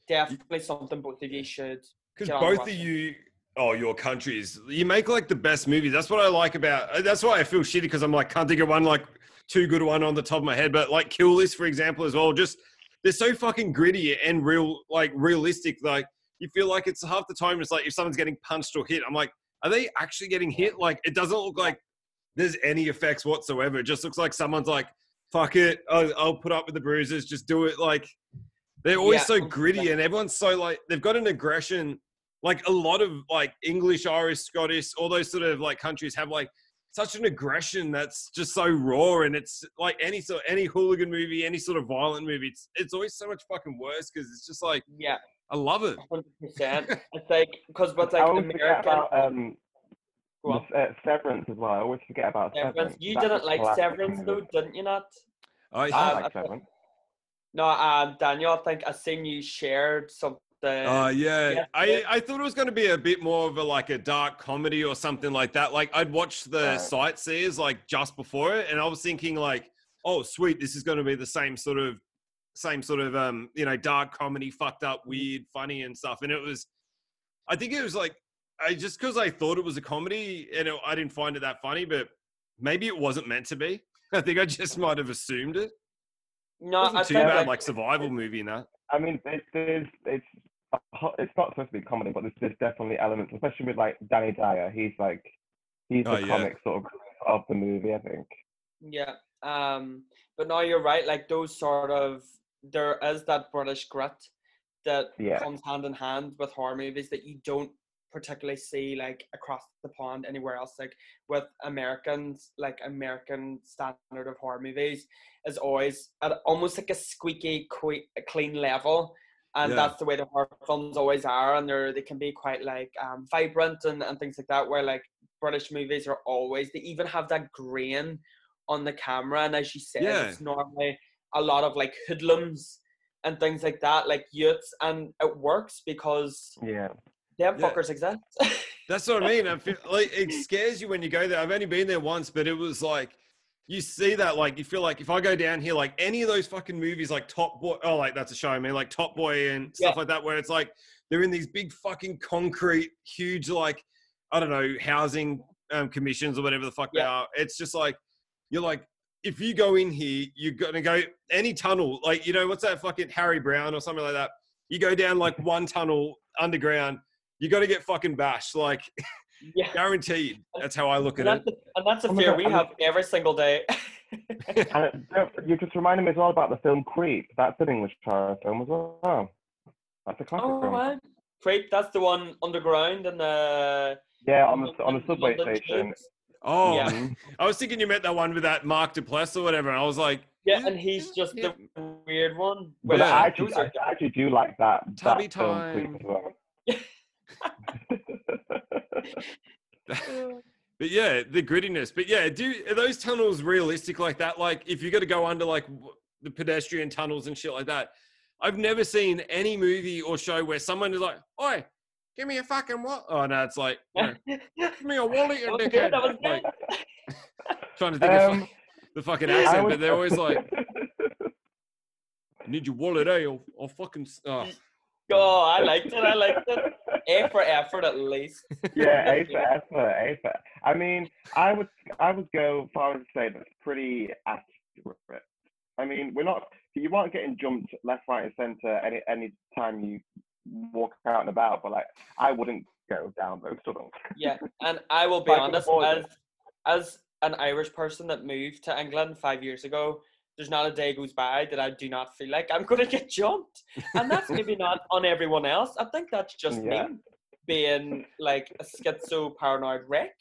definitely something both of you should Because both of you, oh, your countries, you make like the best movies. That's what I like about. uh, That's why I feel shitty because I'm like can't think of one like too good one on the top of my head. But like Kill List, for example, as well. Just they're so fucking gritty and real, like realistic. Like you feel like it's half the time it's like if someone's getting punched or hit, I'm like, are they actually getting hit? Like it doesn't look like there's any effects whatsoever. It just looks like someone's like, fuck it, I'll, I'll put up with the bruises, just do it. Like they're always Yeah, so gritty and everyone's so like they've got an aggression. Like a lot of like English, Irish, Scottish, all those sort of like countries have like such an aggression that's just so raw and it's like any sort any hooligan movie, any sort of violent movie, it's it's always so much fucking worse because it's just like yeah I love it. 100% it's like because what's I like always forget American about um, Go on. the, uh, Severance as well. I always forget about Severance. Severance. You That's a didn't like Severance movie. though, didn't you not? I, I Uh, like Severance. No, um, Daniel, I think I seen you shared something. Uh, yeah, yeah. I, I thought it was going to be a bit more of a like a dark comedy or something like that. Like I'd watched the Right. Sightseers like just before it, and I was thinking like, oh sweet, this is going to be the same sort of same sort of um you know dark comedy, fucked Mm-hmm. up, weird, funny and stuff. And it was, I think it was like I just because I thought it was a comedy and it, I didn't find it that funny, but maybe it wasn't meant to be. (laughs) I think I just might have assumed it. no, It wasn't I too bad, like, like survival movie and that. I mean, there's, there's it's a it's not supposed to be comedy, but there's, there's definitely elements, especially with like Danny Dyer. He's like he's the Oh, yeah. comic sort of of the movie. I think. yeah. Um, but no, you're right. Like those sort of there is that British grit that Yeah. comes hand in hand with horror movies that you don't particularly see like across the pond anywhere else. Like with Americans, like American standard of horror movies is always at almost like a squeaky clean level. And Yeah. that's the way the horror films always are, and they're they can be quite like um, vibrant and, and things like that. Where like British movies are always they even have that grain on the camera, and as you said, Yeah. it's normally a lot of like hoodlums and things like that, like youths, and it works because Yeah. Them Yeah. fuckers exist. (laughs) That's what I mean. I feel like it scares you when you go there. I've only been there once, but it was like you see that, like you feel like if I go down here, like any of those fucking movies, like Top Boy. Oh, like that's a show. I mean, like Top Boy and stuff Yeah. like that, where it's like they're in these big fucking concrete, huge, like I don't know, housing um, commissions or whatever the fuck they are. It's just like you're like. If you go in here, you're gonna go any tunnel, like you know, what's that fucking Harry Brown or something like that. You go down like one tunnel underground, you got to get fucking bashed, like yeah. (laughs) guaranteed. That's how I look And at it. that's, and that's a Oh fear God, we I'm- have every single day. (laughs) And don't, you just reminded me as well about the film Creep. That's an English horror film as well. That's a classic oh, film. man. Creep, that's the one underground and the Yeah, on the on the subway London station. tubes. Oh, Yeah. (laughs) I was thinking you meant that one with that Mark Duplass or whatever. And I was like, Yeah, "Is- and he's just yeah, the weird one. But Yeah. I actually, those I actually do like that. that Tubby film time. Creep as well. (laughs) But yeah, the grittiness. But yeah, do are those tunnels realistic like that? Like, if you got to go under like the pedestrian tunnels and shit like that, I've never seen any movie or show where someone is like, "Oi, give me a fucking what?" Oh no, it's like, you know, "Give me a wallet, you (laughs) That was good, that was Like, good. (laughs) trying to think of Um, fuck- the fucking accent, would- but they're always like, "I need your wallet, eh?" Or, or fucking. s- Oh. Oh, I liked it. I liked it. A for effort, at least. (laughs) yeah, A for effort, A for. I mean, I would I would go far as to say that's pretty accurate. I mean, we're not. You aren't getting jumped left, right, and centre any any time you walk out and about. But like, I wouldn't go down those tunnels. Yeah, and I will (laughs) be If I could honest, as as an Irish person that moved to England five years ago, there's not a day goes by that I do not feel like I'm (laughs) gonna get jumped. And that's maybe (laughs) not on everyone else. I think that's just Yeah. me being like a schizo paranoid wreck.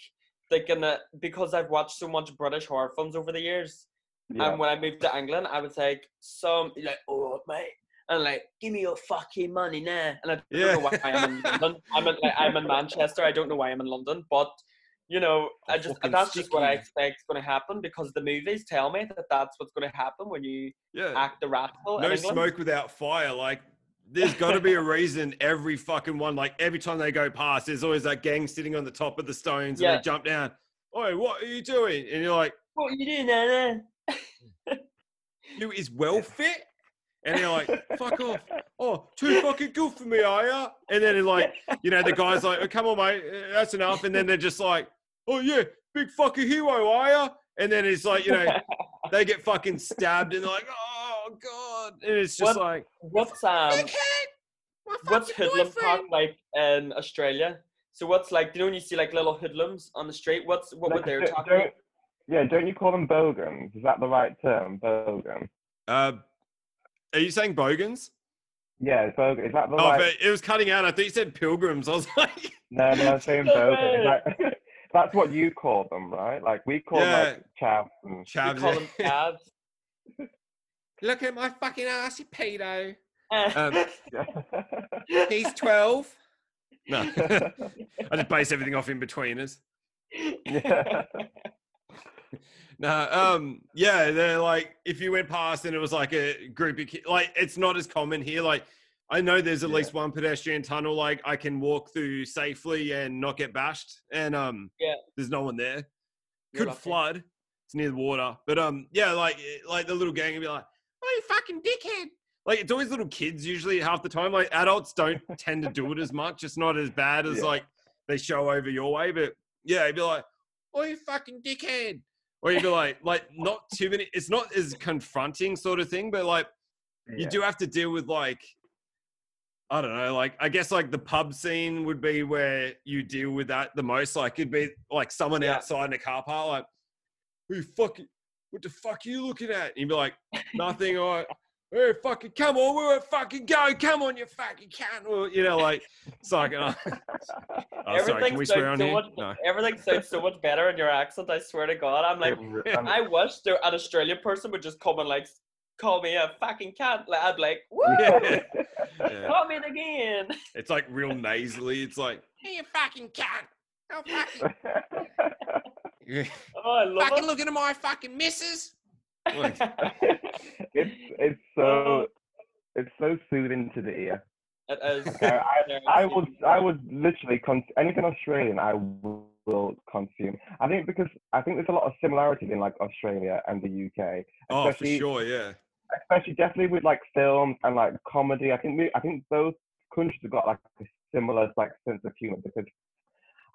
Thinking that because I've watched so much British horror films over the years, Yeah. and when I moved to England, I would take some like, oh mate, and like, give me your fucking money now. And I don't Yeah. know why I'm in London. I'm in like I'm in Manchester. I don't know why I'm in London, but you know, I Oh, just that's just what I sticky. expect is going to happen because the movies tell me that that's what's going to happen when you Yeah. act the rascal. no smoke without fire. Like there's got to be a reason every fucking one, like every time they go past, there's always that gang sitting on the top of the stones and they jump down. Oi, what are you doing? And you're like, What are you doing, Nana? Who is well (laughs) fit? And they're like, fuck off. Oh, too fucking good for me, are ya? And then it's like, you know, the guy's like, oh, come on, mate, uh, that's enough. And then they're just like, oh, yeah, big fucking hero, are ya? And then it's like, you know, (laughs) they get fucking stabbed and they're like, oh, God. And it's just What- like, What's um what's hoodlum talk like in Australia? So what's like? Do you know when you see like little hoodlums on the street? What's what would Like, they don't- don't- about? Yeah, don't you call them bogans? Is that the right term? Bogan. uh, are you saying bogans? Yeah, it's bogan. Is that the Oh, right? but it was cutting out. I thought you said pilgrims. (laughs) I was like, No, no, I'm saying No bogan. Is (laughs) That's what you call them, right? Like we call Yeah. them like chav. and- We chavs. call them cabs. (laughs) Look at my fucking ass, you pedo. Um, He's 12. No. I just base everything off in between us. yeah. (laughs) No, um, yeah, they're like if you went past and it was like a group of kids, like it's not as common here. Like I know there's at Yeah. least one pedestrian tunnel like I can walk through safely and not get bashed, and um, Yeah. there's no one there. You're Could lucky. flood. It's near the water, but um, yeah, like like the little gang would be like, "Oh, you fucking dickhead!" Like it's always little kids usually half the time. Like adults don't (laughs) tend to do it as much. It's not as bad as Yeah. like they show over your way, but yeah, it'd be like, "Oh, you fucking dickhead." Or you'd be like, like not too many. It's not as confronting sort of thing, but like you do have to deal with like I don't know, like I guess like the pub scene would be where you deal with that the most. Like it'd be like someone Yeah. outside in a car park, like, who fucking what the fuck are you looking at? And you'd be like, nothing, right. Hey, fucking come on, we're fucking go, come on, you fucking cunt. Or, you know, like it's like (laughs) oh, oh, sorry, everything can we swear on so here? much. No. Everything sounds so much better in your accent. I swear to God. I'm like, I wish there an Australian person would just come and like call me a fucking cat. Like, I'd be like, (laughs) woo, Yeah. (laughs) Yeah. come in again. It's like real nasally. It's like, hey, you fucking cunt. Oh, fucking, Oh, I love fucking it. looking at my fucking missus. (laughs) It's it's so it's so soothing to the ear. it is. Okay, I, (laughs) I would I would literally con- anything Australian I will consume. I think because I think there's a lot of similarities in like Australia and the UK, oh, for sure, yeah. especially definitely with like film and like comedy. I think we, I think both countries have got like a similar like sense of humor because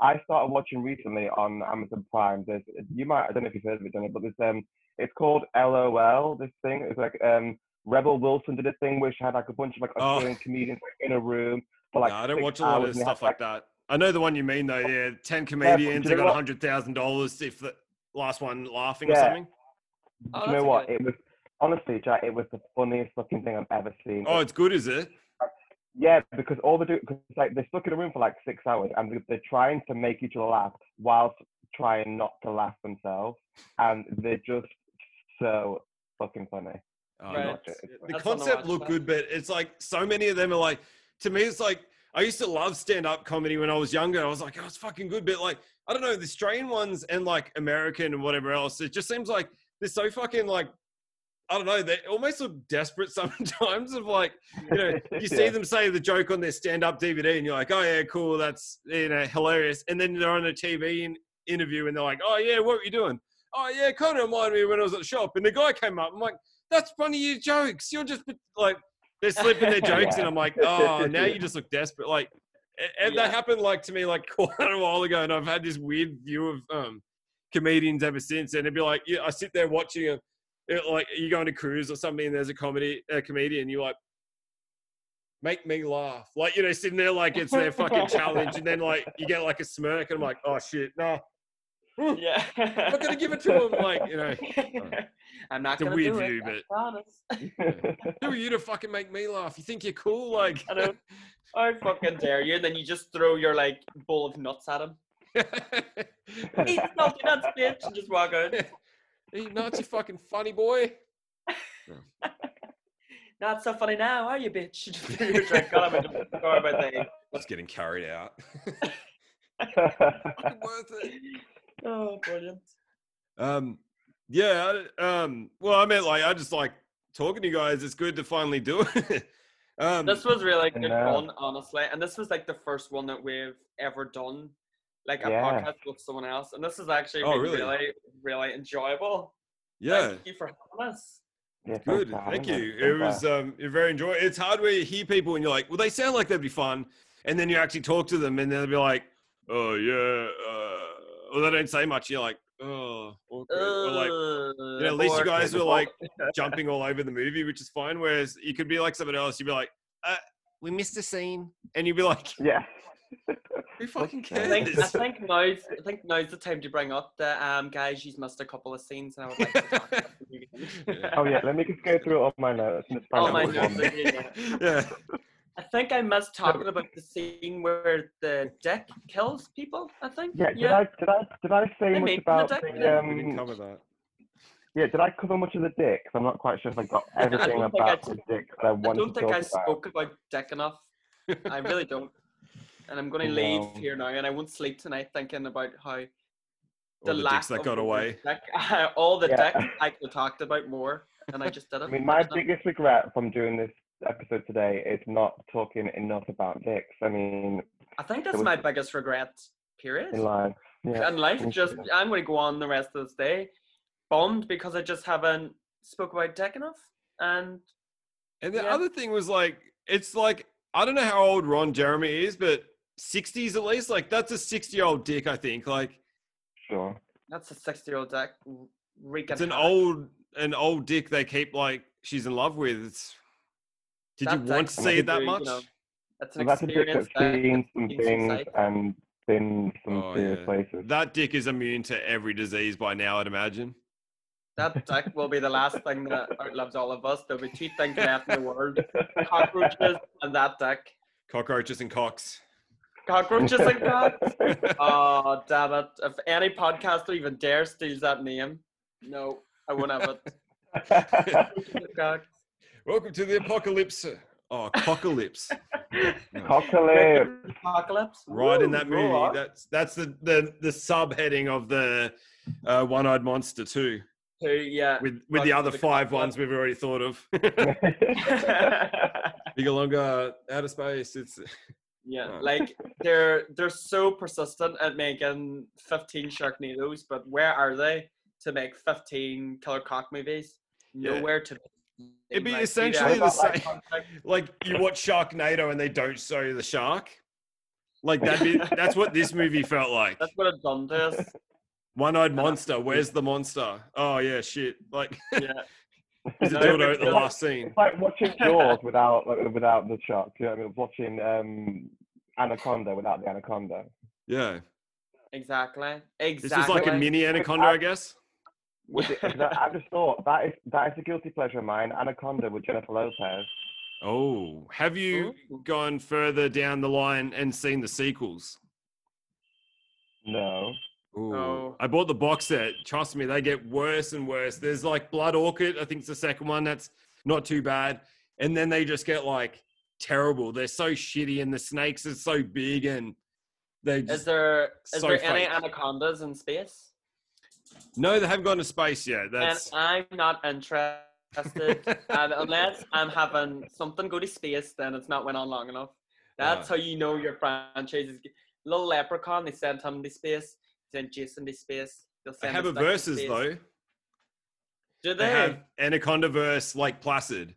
I started watching recently on Amazon Prime. There's you might I don't know if you've heard of it, Johnny, but there's um it's called LOL. This thing it's like um Rebel Wilson did a thing where she had like a bunch of like Oh. Australian comedians like, in a room for like no, I don't watch a lot of and stuff have, like that. I know the one you mean though. Yeah, ten comedians. you they got what? hundred thousand dollars if the last one laughing or something. Oh, Do you know what? good. It was honestly, Jack. It was the funniest fucking thing I've ever seen. Oh, it's good, is it? Yeah, because all they do, cause like they're stuck in a room for like six hours, and they're, they're trying to make each other laugh whilst trying not to laugh themselves, and they're just so fucking funny. Oh, Right. it. The That's concept watch looked good, but it's like so many of them are like. To me, it's like I used to love stand-up comedy when I was younger. I was like, oh, it's fucking good, but like I don't know the Australian ones and like American and whatever else. It just seems like they're so fucking like. I don't know. They almost look desperate (laughs) sometimes. Of like, you know, (laughs) you see Yeah. them say the joke on their stand-up DVD, and you're like, "Oh yeah, cool, that's you know hilarious." And then they're on a TV in, interview, and they're like, "Oh yeah, what were you doing?" "Oh yeah, kind of reminded me when I was at the shop." And the guy came up. I'm like, "That's funny, your jokes. You're just like they're slipping their (laughs) jokes," and I'm like, "Oh, now you just look desperate." Like, and Yeah. that happened like to me like quite a while ago, and I've had this weird view of um comedians ever since. And it'd be like, yeah, I sit there watching a. It, like you go on a cruise or something and there's a comedy a comedian you like make me laugh like you know sitting there like it's their fucking (laughs) challenge and then like you get like a smirk and i'm like oh shit no yeah. i'm (laughs) not gonna give it to him like you know (laughs) I'm not It's gonna weird do view, it. I promise. who are you to fucking make me laugh you think you're cool like I know. I fucking dare you. And then you just throw your like bowl of nuts at him. Eat salty nuts, bitch, and just walk out. You nuts you fucking funny boy (laughs) Not so funny now, are you, bitch? (laughs) (laughs) You just threw your drink on him and just go about the that's getting carried out worth it Oh, brilliant. Um, yeah. Um, well, I meant like I just like talking to you guys. It's good to finally do it. Um, This was really good know. fun, honestly, and this was like the first one that we've ever done, like a Yeah. podcast with someone else, and this is actually Oh, been really? really, really enjoyable. yeah. Thank you for having us. Yeah, Good, thank you. It was um, you're very enjoyable. It's hard where you hear people and you're like, well, they sound like they'd be fun, and then you actually talk to them, and they'll be like, oh yeah, uh, or they don't say much. You're like, oh, awkward. or like you know, at least you guys were, like, jumping all over the movie, which is fine. Whereas you could be like someone else, you'd be like, uh, we missed a scene, and you'd be like, yeah. Who (laughs) fucking Okay. I think, I think now's I think now's the time to bring up the um guys. You've missed a couple of scenes, and I would like to talk about (laughs) them again. Oh yeah, let me just go through all my notes and find All my which notes. one. are here. yeah. I think I missed talking about the scene where the dick kills people. I think. Yeah, did I did I did I say I much made the about deck, the yeah. We didn't um? cover that. Yeah, did I cover much of the dick? 'Cause I'm not quite sure if I got (laughs) everything don't think I about the dick that I I don't think I spoke about dick enough. I really don't. And I'm going to leave here now, and I won't sleep tonight thinking about how the, the lack dicks that of got away. (laughs) Dick, (laughs) all the Yeah. dick I could have talked about more, and I just didn't. (laughs) I mean, my It's biggest regret from doing this episode today is not talking enough about dicks. I mean, I think that's was- my biggest regret. Period. in life. Yeah. and life just I'm going to go on the rest of this day bummed because I just haven't spoke about dick enough. And And the Yeah. other thing was like, it's like I don't know how old Ron Jeremy is, but sixties at least. Like that's a sixty-year-old dick, I think. Like Sure. that's a sixty-year-old dick. Wreaking it's an havoc. old, an old dick they keep like she's in love with. It's, did you want to see it that you much? know, It's an Well, that's a dick experience. that's that seen some things insight. and been some Oh, serious yeah. places. That dick is immune to every disease by now, I'd imagine. That dick will be the last thing that outlives all of us. There'll be two things left in the world: (laughs) cockroaches and that dick. Cockroaches and cocks. Cockroaches like (laughs) that. Oh damn it! If any podcaster even dare steals that name, no, I won't have it. Cockroaches (laughs) and cocks. Welcome to the apocalypse. Oh, apocalypse. Cockaloop. Apocalypse. right in that movie. on. That's that's the the the subheading of the uh, one-eyed monster too. Two, yeah. With with the other the five cock one. ones we've already thought of. (laughs) Bigger, longer, outer space. It's yeah, like they're they're so persistent at making 15 Sharknadoes, but where are they to make 15 Killer Cock movies? Yeah. Nowhere to. It'd be like, essentially the same. (laughs) like you watch Sharknado and they don't show you the shark. Like that. Be, (laughs) that's what this movie felt like. That's what it's done to us. One-eyed monster. Where's the monster? Oh yeah, shit. Like Yeah. (laughs) (laughs) he's a dildo at the not- last scene. It's like watching Jaws without like, without the shark. You know what I mean? Watching um, Anaconda without the anaconda. Yeah. Exactly. Exactly. This is like a mini anaconda, I guess. With it, that- I just thought that is that is a guilty pleasure of mine. Anaconda with Jennifer Lopez. Oh, have you Ooh. gone further down the line and seen the sequels? No. Ooh. No. I bought the box set. Trust me, they get worse and worse. There's like Blood Orchid, I think it's the second one. That's not too bad. And then they just get like terrible. They're so shitty, and the snakes are so big, and they Is just there is so there any anacondas in space? no, they haven't gone to space yet. That's And I'm not interested. (laughs) and unless I'm having something go to space, then it's not went on long enough. That's Ah. how you know your franchise is. Little Leprechaun, they sent him to space. Sent Jason to space. They'll they have a stick verses though. Do They they? have Anaconda verse Lake Placid.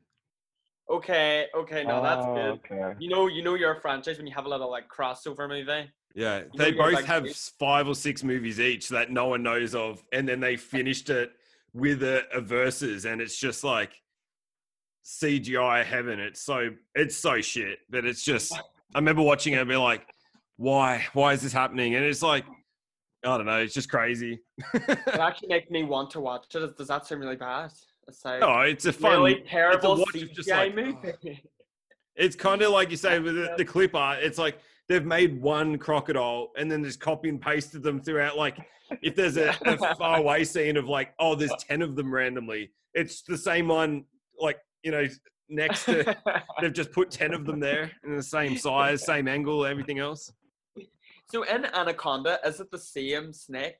Okay, okay, no, that's Oh, good. Okay. You know, you know your franchise when you have a little like crossover movie. Yeah, You they both like- have five or six movies each that no one knows of, and then they finished it with a, a verses, and it's just like CGI heaven. It's so it's so shit, but it's just. I remember watching it and be like, "Why? Why is this happening?" And it's like, I don't know. It's just crazy. It (laughs) actually makes me want to watch it. Does that seem really bad? It's like no, it's a fun. really terrible watch CGI like, movie. (laughs) It's kind of like you say with the, the clip art. It's like they've made one crocodile and then just copy and pasted them throughout. Like if there's a, a (laughs) far away scene of like, oh, there's ten of them randomly. It's the same one, like you know, next to. they've just put ten of them there in the same size, same angle, everything else. So in Anaconda, is it the same snake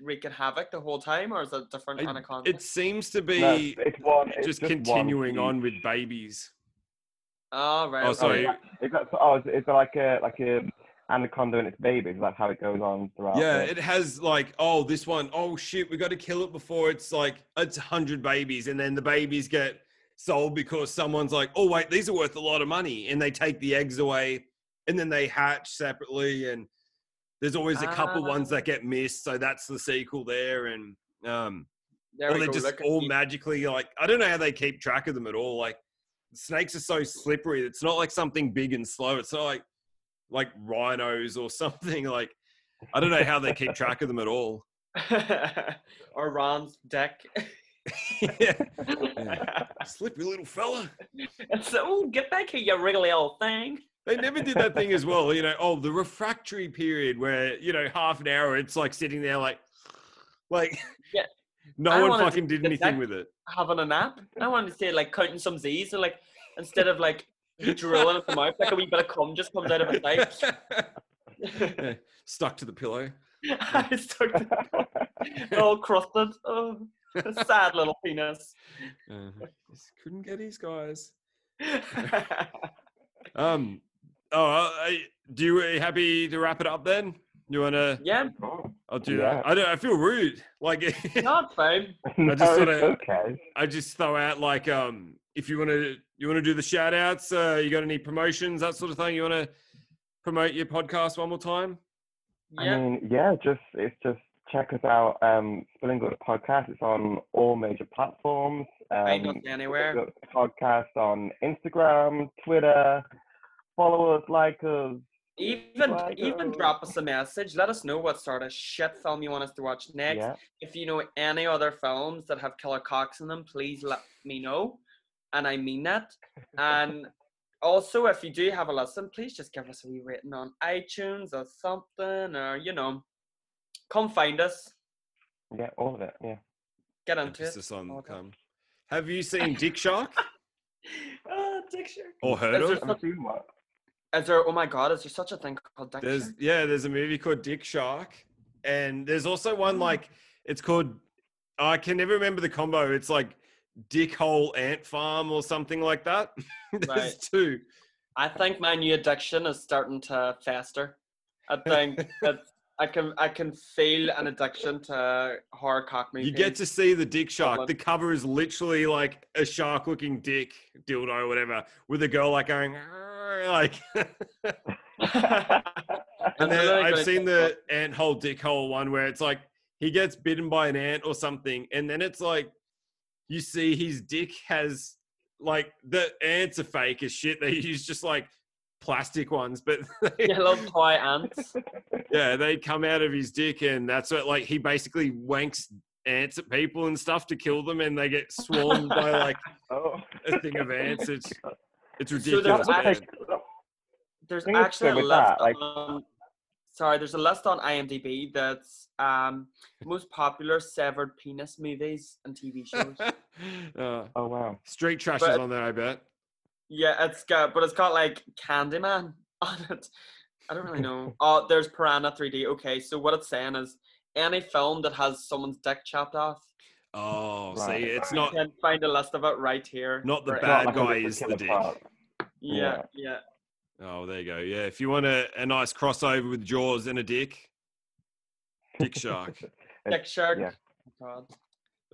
wreaking havoc the whole time, or is it a different It- Anaconda? It seems to be No, it's one. It's just one continuing piece. on with babies. Oh right. Oh, sorry. Is that oh? Is, is there like a like a anaconda and its babies. Is that how it goes on throughout? Yeah, the- it has like, oh, this one, oh shit, we got to kill it before it's like it's hundred babies, and then the babies get sold because someone's like, oh wait, these are worth a lot of money, and they take the eggs away, and then they hatch separately, and there's always a couple ones Ah. that get missed, so that's the sequel there, and um, There or they just all magically like I don't know how they keep track of them at all. Like snakes are so slippery. It's not like something big and slow. It's not like like rhinos or (laughs) something. Like I don't know how they keep track of them at all. (laughs) or Ron's deck. (laughs) yeah. Slippery little fella. So, oh, get back here, you wriggly old thing. They never did that thing as well, you know. Oh, the refractory period where you know half an hour it's like sitting there like, like Yeah. (laughs) no one fucking did anything with it. Having a nap. I wanted to say like counting some Z's. So like instead of like drilling at the mouth, like a wee bit of cum just comes out of his mouth. Yeah, Stuck to the pillow. (laughs) I stuck to all crusted. Oh, sad little penis. Uh, couldn't get his guys. (laughs) Um. Oh, uh, I- do you are you happy to wrap it up then? You wanna? yeah, I'll do Yeah. that. I don't. I feel rude. Like (laughs) not fine. (laughs) no, just it's wanna- okay. I just throw out like um if you want to you want to do the shout outs, uh, you got any promotions that sort of thing. You want to promote your podcast one more time? I Yeah. mean, yeah, just it's just check us out. Um, Spilling Guts Podcast. It's on all major platforms. Find Um, us anywhere. Podcast on Instagram, Twitter. Follow us, like us. Even Like, even uh, drop us a message. Let us know what sort of shit film you want us to watch next. Yeah, If you know any other films that have killer cocks in them, please let me know. And I mean that. And (laughs) also, if you do have a listen, please just give us a wee rating on iTunes or something, or you know, come find us. yeah, all of it. Yeah. Get into Emphasis it. on all that. come. Have you seen (laughs) Dick Shark (laughs) Ah, Dick Shark. or heard of? there Have seen what? Is there? Oh my God! Is there such a thing called Dick There's Shark? yeah, there's a movie called Dick Shark, and there's also one mm. like it's called I can never remember the combo. It's like Dick Hole Ant Farm or something like that. (laughs) there's Right. two. I think my new addiction is starting to faster. I think (laughs) that I can I can feel an addiction to horror cock. You get to see the dick shark. The cover is literally like a shark looking dick dildo or whatever, with a girl like going like. (laughs) (laughs) and then really I've seen the ant hole dick hole one where it's like he gets bitten by an ant or something, and then it's like you see his dick has like the ants are fake as shit. That he's just like plastic ones, but (laughs) they, Yeah, little toy ants. (laughs) yeah, they come out of his dick, and that's what like he basically wanks ants at people and stuff to kill them, and they get swarmed by (laughs) like oh. a thing of ants. It's it's So there's ridiculous. There's actually a though, list that, like- on, sorry, there's a list on IMDb that's um most popular severed penis movies and TV shows. Uh, Oh wow. street trash But- is on there, I bet. Yeah, it's got but it's got like Candyman (laughs) on it. I don't really know. (laughs) Oh, there's Piranha 3D. Okay, so what it's saying is any film that has someone's dick chopped off. Oh, Right. see, it's You not can find a list of it right here. not the for bad any- guy is the dick. part. Yeah, yeah. Oh, there you go. Yeah, if you want a, a nice crossover with Jaws and a dick, Dick Shark. (laughs) Dick Shark. yeah. Oh, God.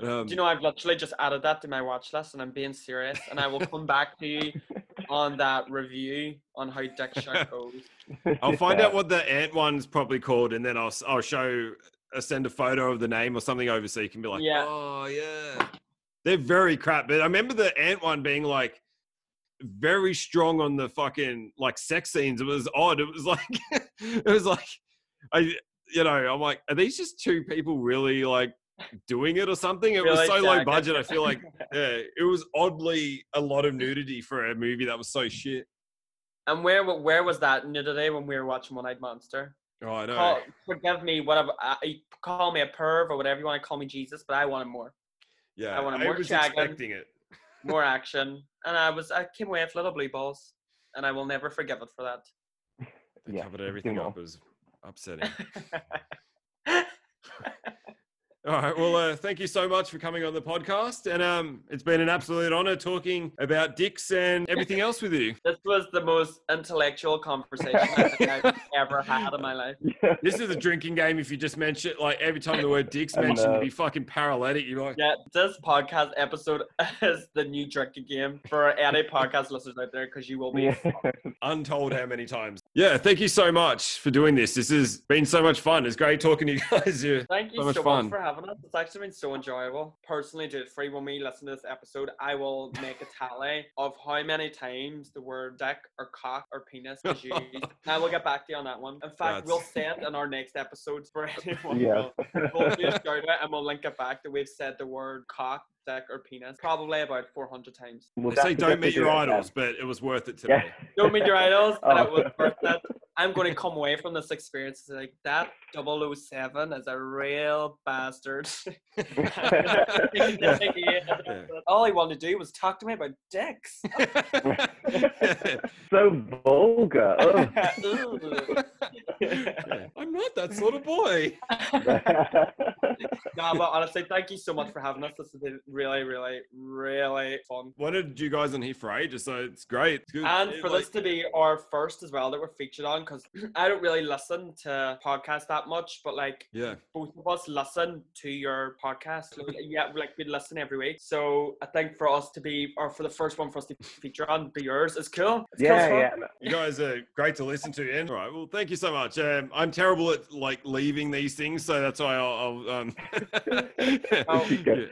Um, Do you know I've literally just added that to my watch list, and I'm being serious. And I will come back to you on that review on how Dick Shark (laughs) goes. I'll find Yeah. out what the ant one's probably called, and then I'll s- I'll show uh, send a photo of the name or something over so you can be like, Yeah. oh yeah, they're very crap. But I remember the ant one being like very strong on the fucking like sex scenes. It was odd. It was (laughs) like it was like I you know I'm like, are these just two people really like doing it or something? It was Really so low budget. I feel like (laughs) yeah, it was oddly a lot of nudity for a movie that was so shit. And where wa- where was that nudity when we were watching One Eyed Monster? Oh, I know. Call, forgive me, whatever. Uh, call me a perv or whatever you want to call me, Jesus, but I wanted more, yeah, I wanted I more was shagging. expecting it. (laughs) more action, and I was I came away with little blue balls, and I will never forgive it for that. They Yeah, covered everything more. up was (laughs) upsetting. All right. Well, uh, thank you so much for coming on the podcast, and um, it's been an absolute honor talking about dicks and everything else with you. This was the most intellectual conversation I think I've (laughs) ever had in my life. (laughs) This is a drinking game. If you just mention like every time the word dicks mentioned, you'd be fucking paralytic. You're like, Yeah, this podcast episode (laughs) is the new drinking game for any podcast listeners out there because you will be. Untold how many times. Yeah. Thank you so much for doing this. This has been so much fun. It's great talking to you (laughs) guys. Yeah. Thank you So so, much much, for having us. It's actually been so enjoyable. Personally, dude, free when we listen to this episode, I will make a tally of how many times the word dick or cock or penis is (laughs) used. I will get back to you on that one. In fact, That's- we'll say it in our next episode for (laughs) anyone. Yeah. We'll, we'll do a shout out and we'll link it back that we've said the word cock, dick, or penis probably about 400 times. We'll They say don't meet your idols, again. but it was worth it Yeah. today. (laughs) Don't meet your idols, and it Oh. was worth it. (laughs) I'm going to come away from this experience like that 007 is a real bastard. (laughs) All he wanted to do was talk to me about dicks. so vulgar. Ugh. I'm not that sort of boy. no, but honestly, thank you so much for having us. This has been really, really, really fun. Wanted you guys on here for ages, so it's great. It's good. And It, for like- this to be our first as well that we're featured on, because (clears throat) I don't really listen to podcasts that much, but like yeah, both of us listen to your podcast. Yeah, like we listen every week. So I think for us to be, or for the first one for us to feature on, be yours is cool. It's yeah, fuck. yeah. you guys are great to listen to. And all right, well, thank you so much. Um, I'm terrible at like leaving these things, so that's why I'll. I'll um, (laughs) (laughs) Oh.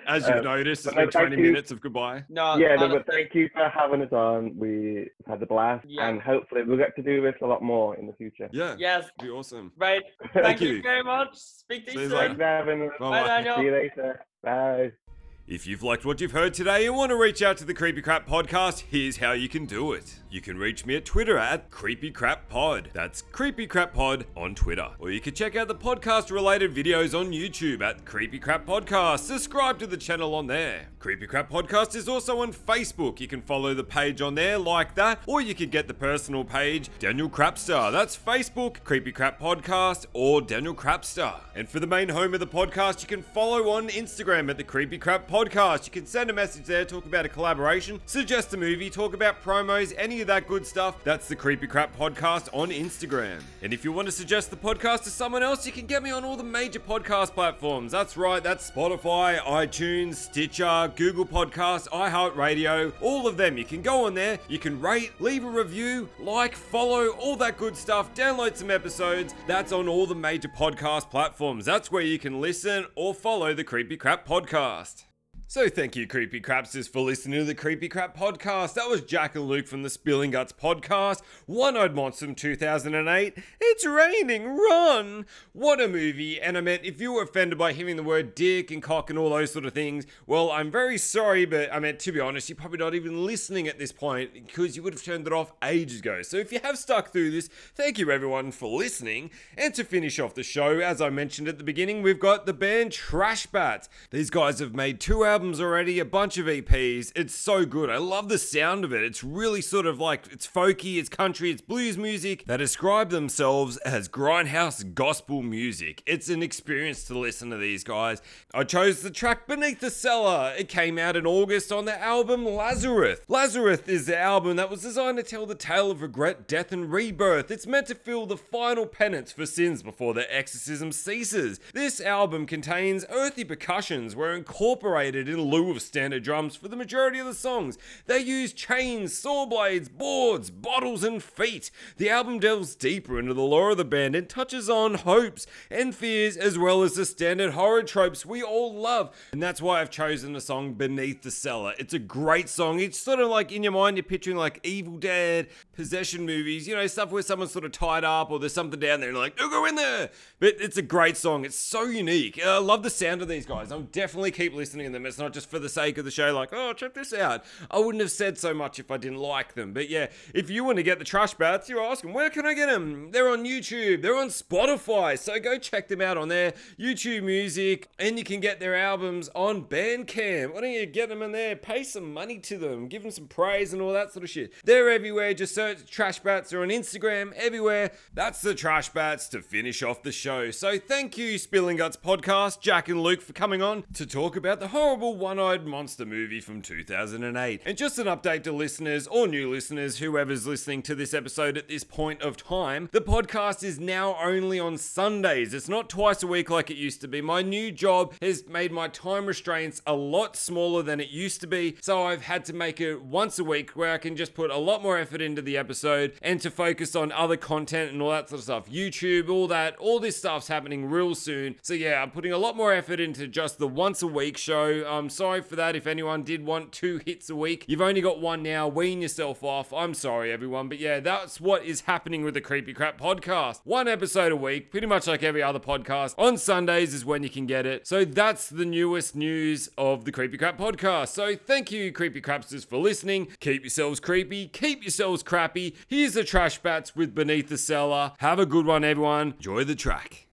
as you've Um, noticed, it's but no, been 20 you. minutes of goodbye. No, yeah, no, but thank you for having us on. We had a blast, Yeah. and hopefully we'll get to do this a lot more in the future. Yeah, yes, it'd be awesome. right. (laughs) Thank, you. you. very much. Speak to See you you soon. Thanks for having us. Bye-bye. Bye, Daniel. See you later. Bye. If you've liked what you've heard today and want to reach out to the Creepy Crap podcast, here's how you can do it. You can reach me at Twitter at Creepy Crap Pod. That's Creepy Crap Pod on Twitter. Or you can check out the podcast related videos on YouTube at Creepy Crap Podcast. Subscribe to the channel on there. Creepy Crap Podcast is also on Facebook. You can follow the page on there like that, or you can get the personal page, Daniel Crapstar. That's Facebook, Creepy Crap Podcast, or Daniel Crapstar. And for the main home of the podcast, you can follow on Instagram at the Creepy Crap Podcast. You can send a message there, talk about a collaboration, suggest a movie, talk about promos, any of that good stuff. That's the Creepy Crap Podcast on Instagram. And if you want to suggest the podcast to someone else, you can get me on all the major podcast platforms. That's right, that's Spotify, iTunes, Stitcher, Google Podcasts, iHeartRadio, all of them. You can go on there, you can rate, leave a review, like, follow, all that good stuff, download some episodes. That's on all the major podcast platforms. That's where you can listen or follow the Creepy Crap Podcast. So thank you, Creepy Crapsters, for listening to the Creepy Crap Podcast. That was Jack and Luke from the Spilling Guts Podcast. One Eyed Monster from 2008. It's raining, run! What a movie. And I meant, if you were offended by hearing the word dick and cock and all those sort of things, well, I'm very sorry, but I meant, to be honest, you're probably not even listening at this point because you would have turned it off ages ago. So if you have stuck through this, thank you everyone for listening. And to finish off the show, as I mentioned at the beginning, we've got the band Trash Bats. These guys have made two albums already, a bunch of EPs. It's so good. I love the sound of it. It's really sort of like it's folky, it's country, it's blues music They describe themselves as grindhouse gospel music. It's an experience to listen to these guys. I chose the track Beneath the Cellar. It came out in August on the album Lazarus. Lazarus is the album that was designed to tell the tale of regret, death, and rebirth. It's meant to feel the final penance for sins before the exorcism ceases. This album contains earthy percussions were incorporated in lieu of standard drums for the majority of the songs. They use chains, saw blades, boards, bottles, and feet. The album delves deeper into the lore of the band and touches on hopes and fears as well as the standard horror tropes we all love. And that's why I've chosen the song Beneath the Cellar. It's a great song. It's sort of like in your mind, you're picturing like Evil Dead, possession movies, you know, stuff where someone's sort of tied up or there's something down there and like, don't go in there. But it's a great song. It's so unique. I love the sound of these guys. I'll definitely keep listening to them. It's not just for the sake of the show, like, oh, check this out. I wouldn't have said so much if I didn't like them. But yeah, if you want to get the trash bats, you're asking, where can I get them? They're on YouTube, they're on Spotify. So go check them out on there, YouTube Music, and you can get their albums on Bandcamp. Why don't you get them in there? Pay some money to them, give them some praise and all that sort of shit. They're everywhere. Just search Trash Bats. They're on Instagram, everywhere. That's the Trash Bats to finish off the show. So thank you, Spilling Guts Podcast, Jack and Luke, for coming on to talk about the horrible one eyed monster movie from 2008. And just an update to listeners or new listeners, whoever's listening to this episode at this point of time, the podcast is now only on Sundays. It's not twice a week like it used to be. My new job has made my time restraints a lot smaller than it used to be, so I've had to make it once a week where I can just put a lot more effort into the episode and to focus on other content and all that sort of stuff. YouTube, all that, all this stuff's happening real soon. So yeah, I'm putting a lot more effort into just the once a week show. Um, I'm sorry for that if anyone did want two hits a week. You've only got one now. Wean yourself off. I'm sorry, everyone. But yeah, that's what is happening with the Creepy Crap podcast. One episode a week, pretty much like every other podcast. On Sundays is when you can get it. So that's the newest news of the Creepy Crap podcast. So thank you, Creepy Crapsters, for listening. Keep yourselves creepy, keep yourselves crappy. Here's the Trash Bats with Beneath the Cellar. Have a good one, everyone. Enjoy the track.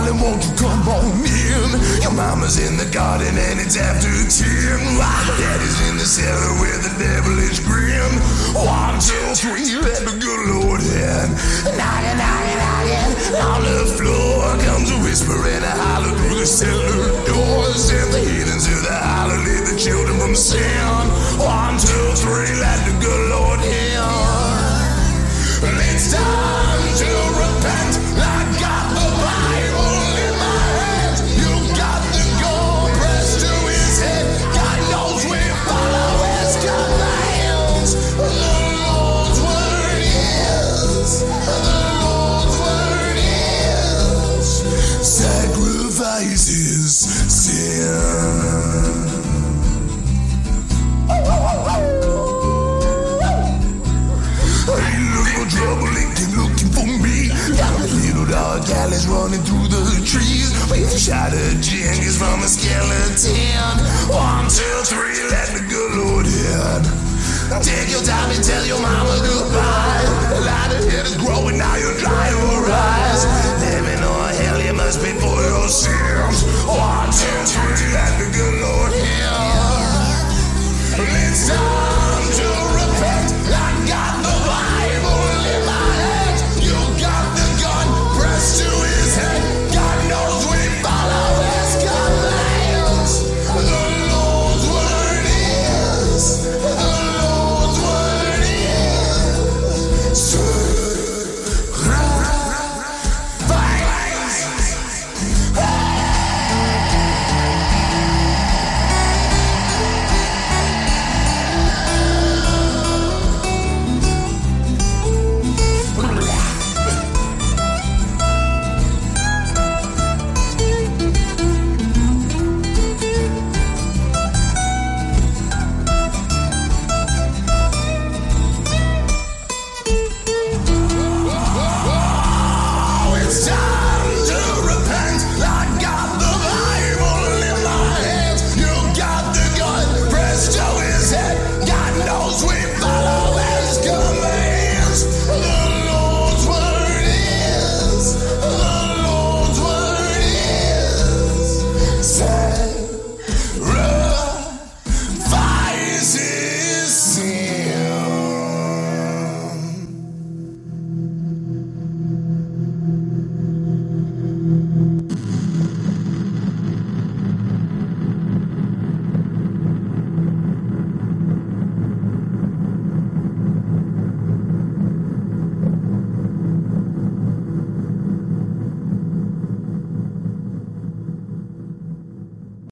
Darling, won't you come on in? Your mama's in the garden and it's after ten. While daddy's in the cellar with a devilish grin. One, two, three, let the good Lord in. Knocking, knocking, knocking on the floor comes a whisper and a holler through the cellar doors. Send the heathens to the holler, lead the children from sin. One, two, three, let the good Lord in. It's time sin.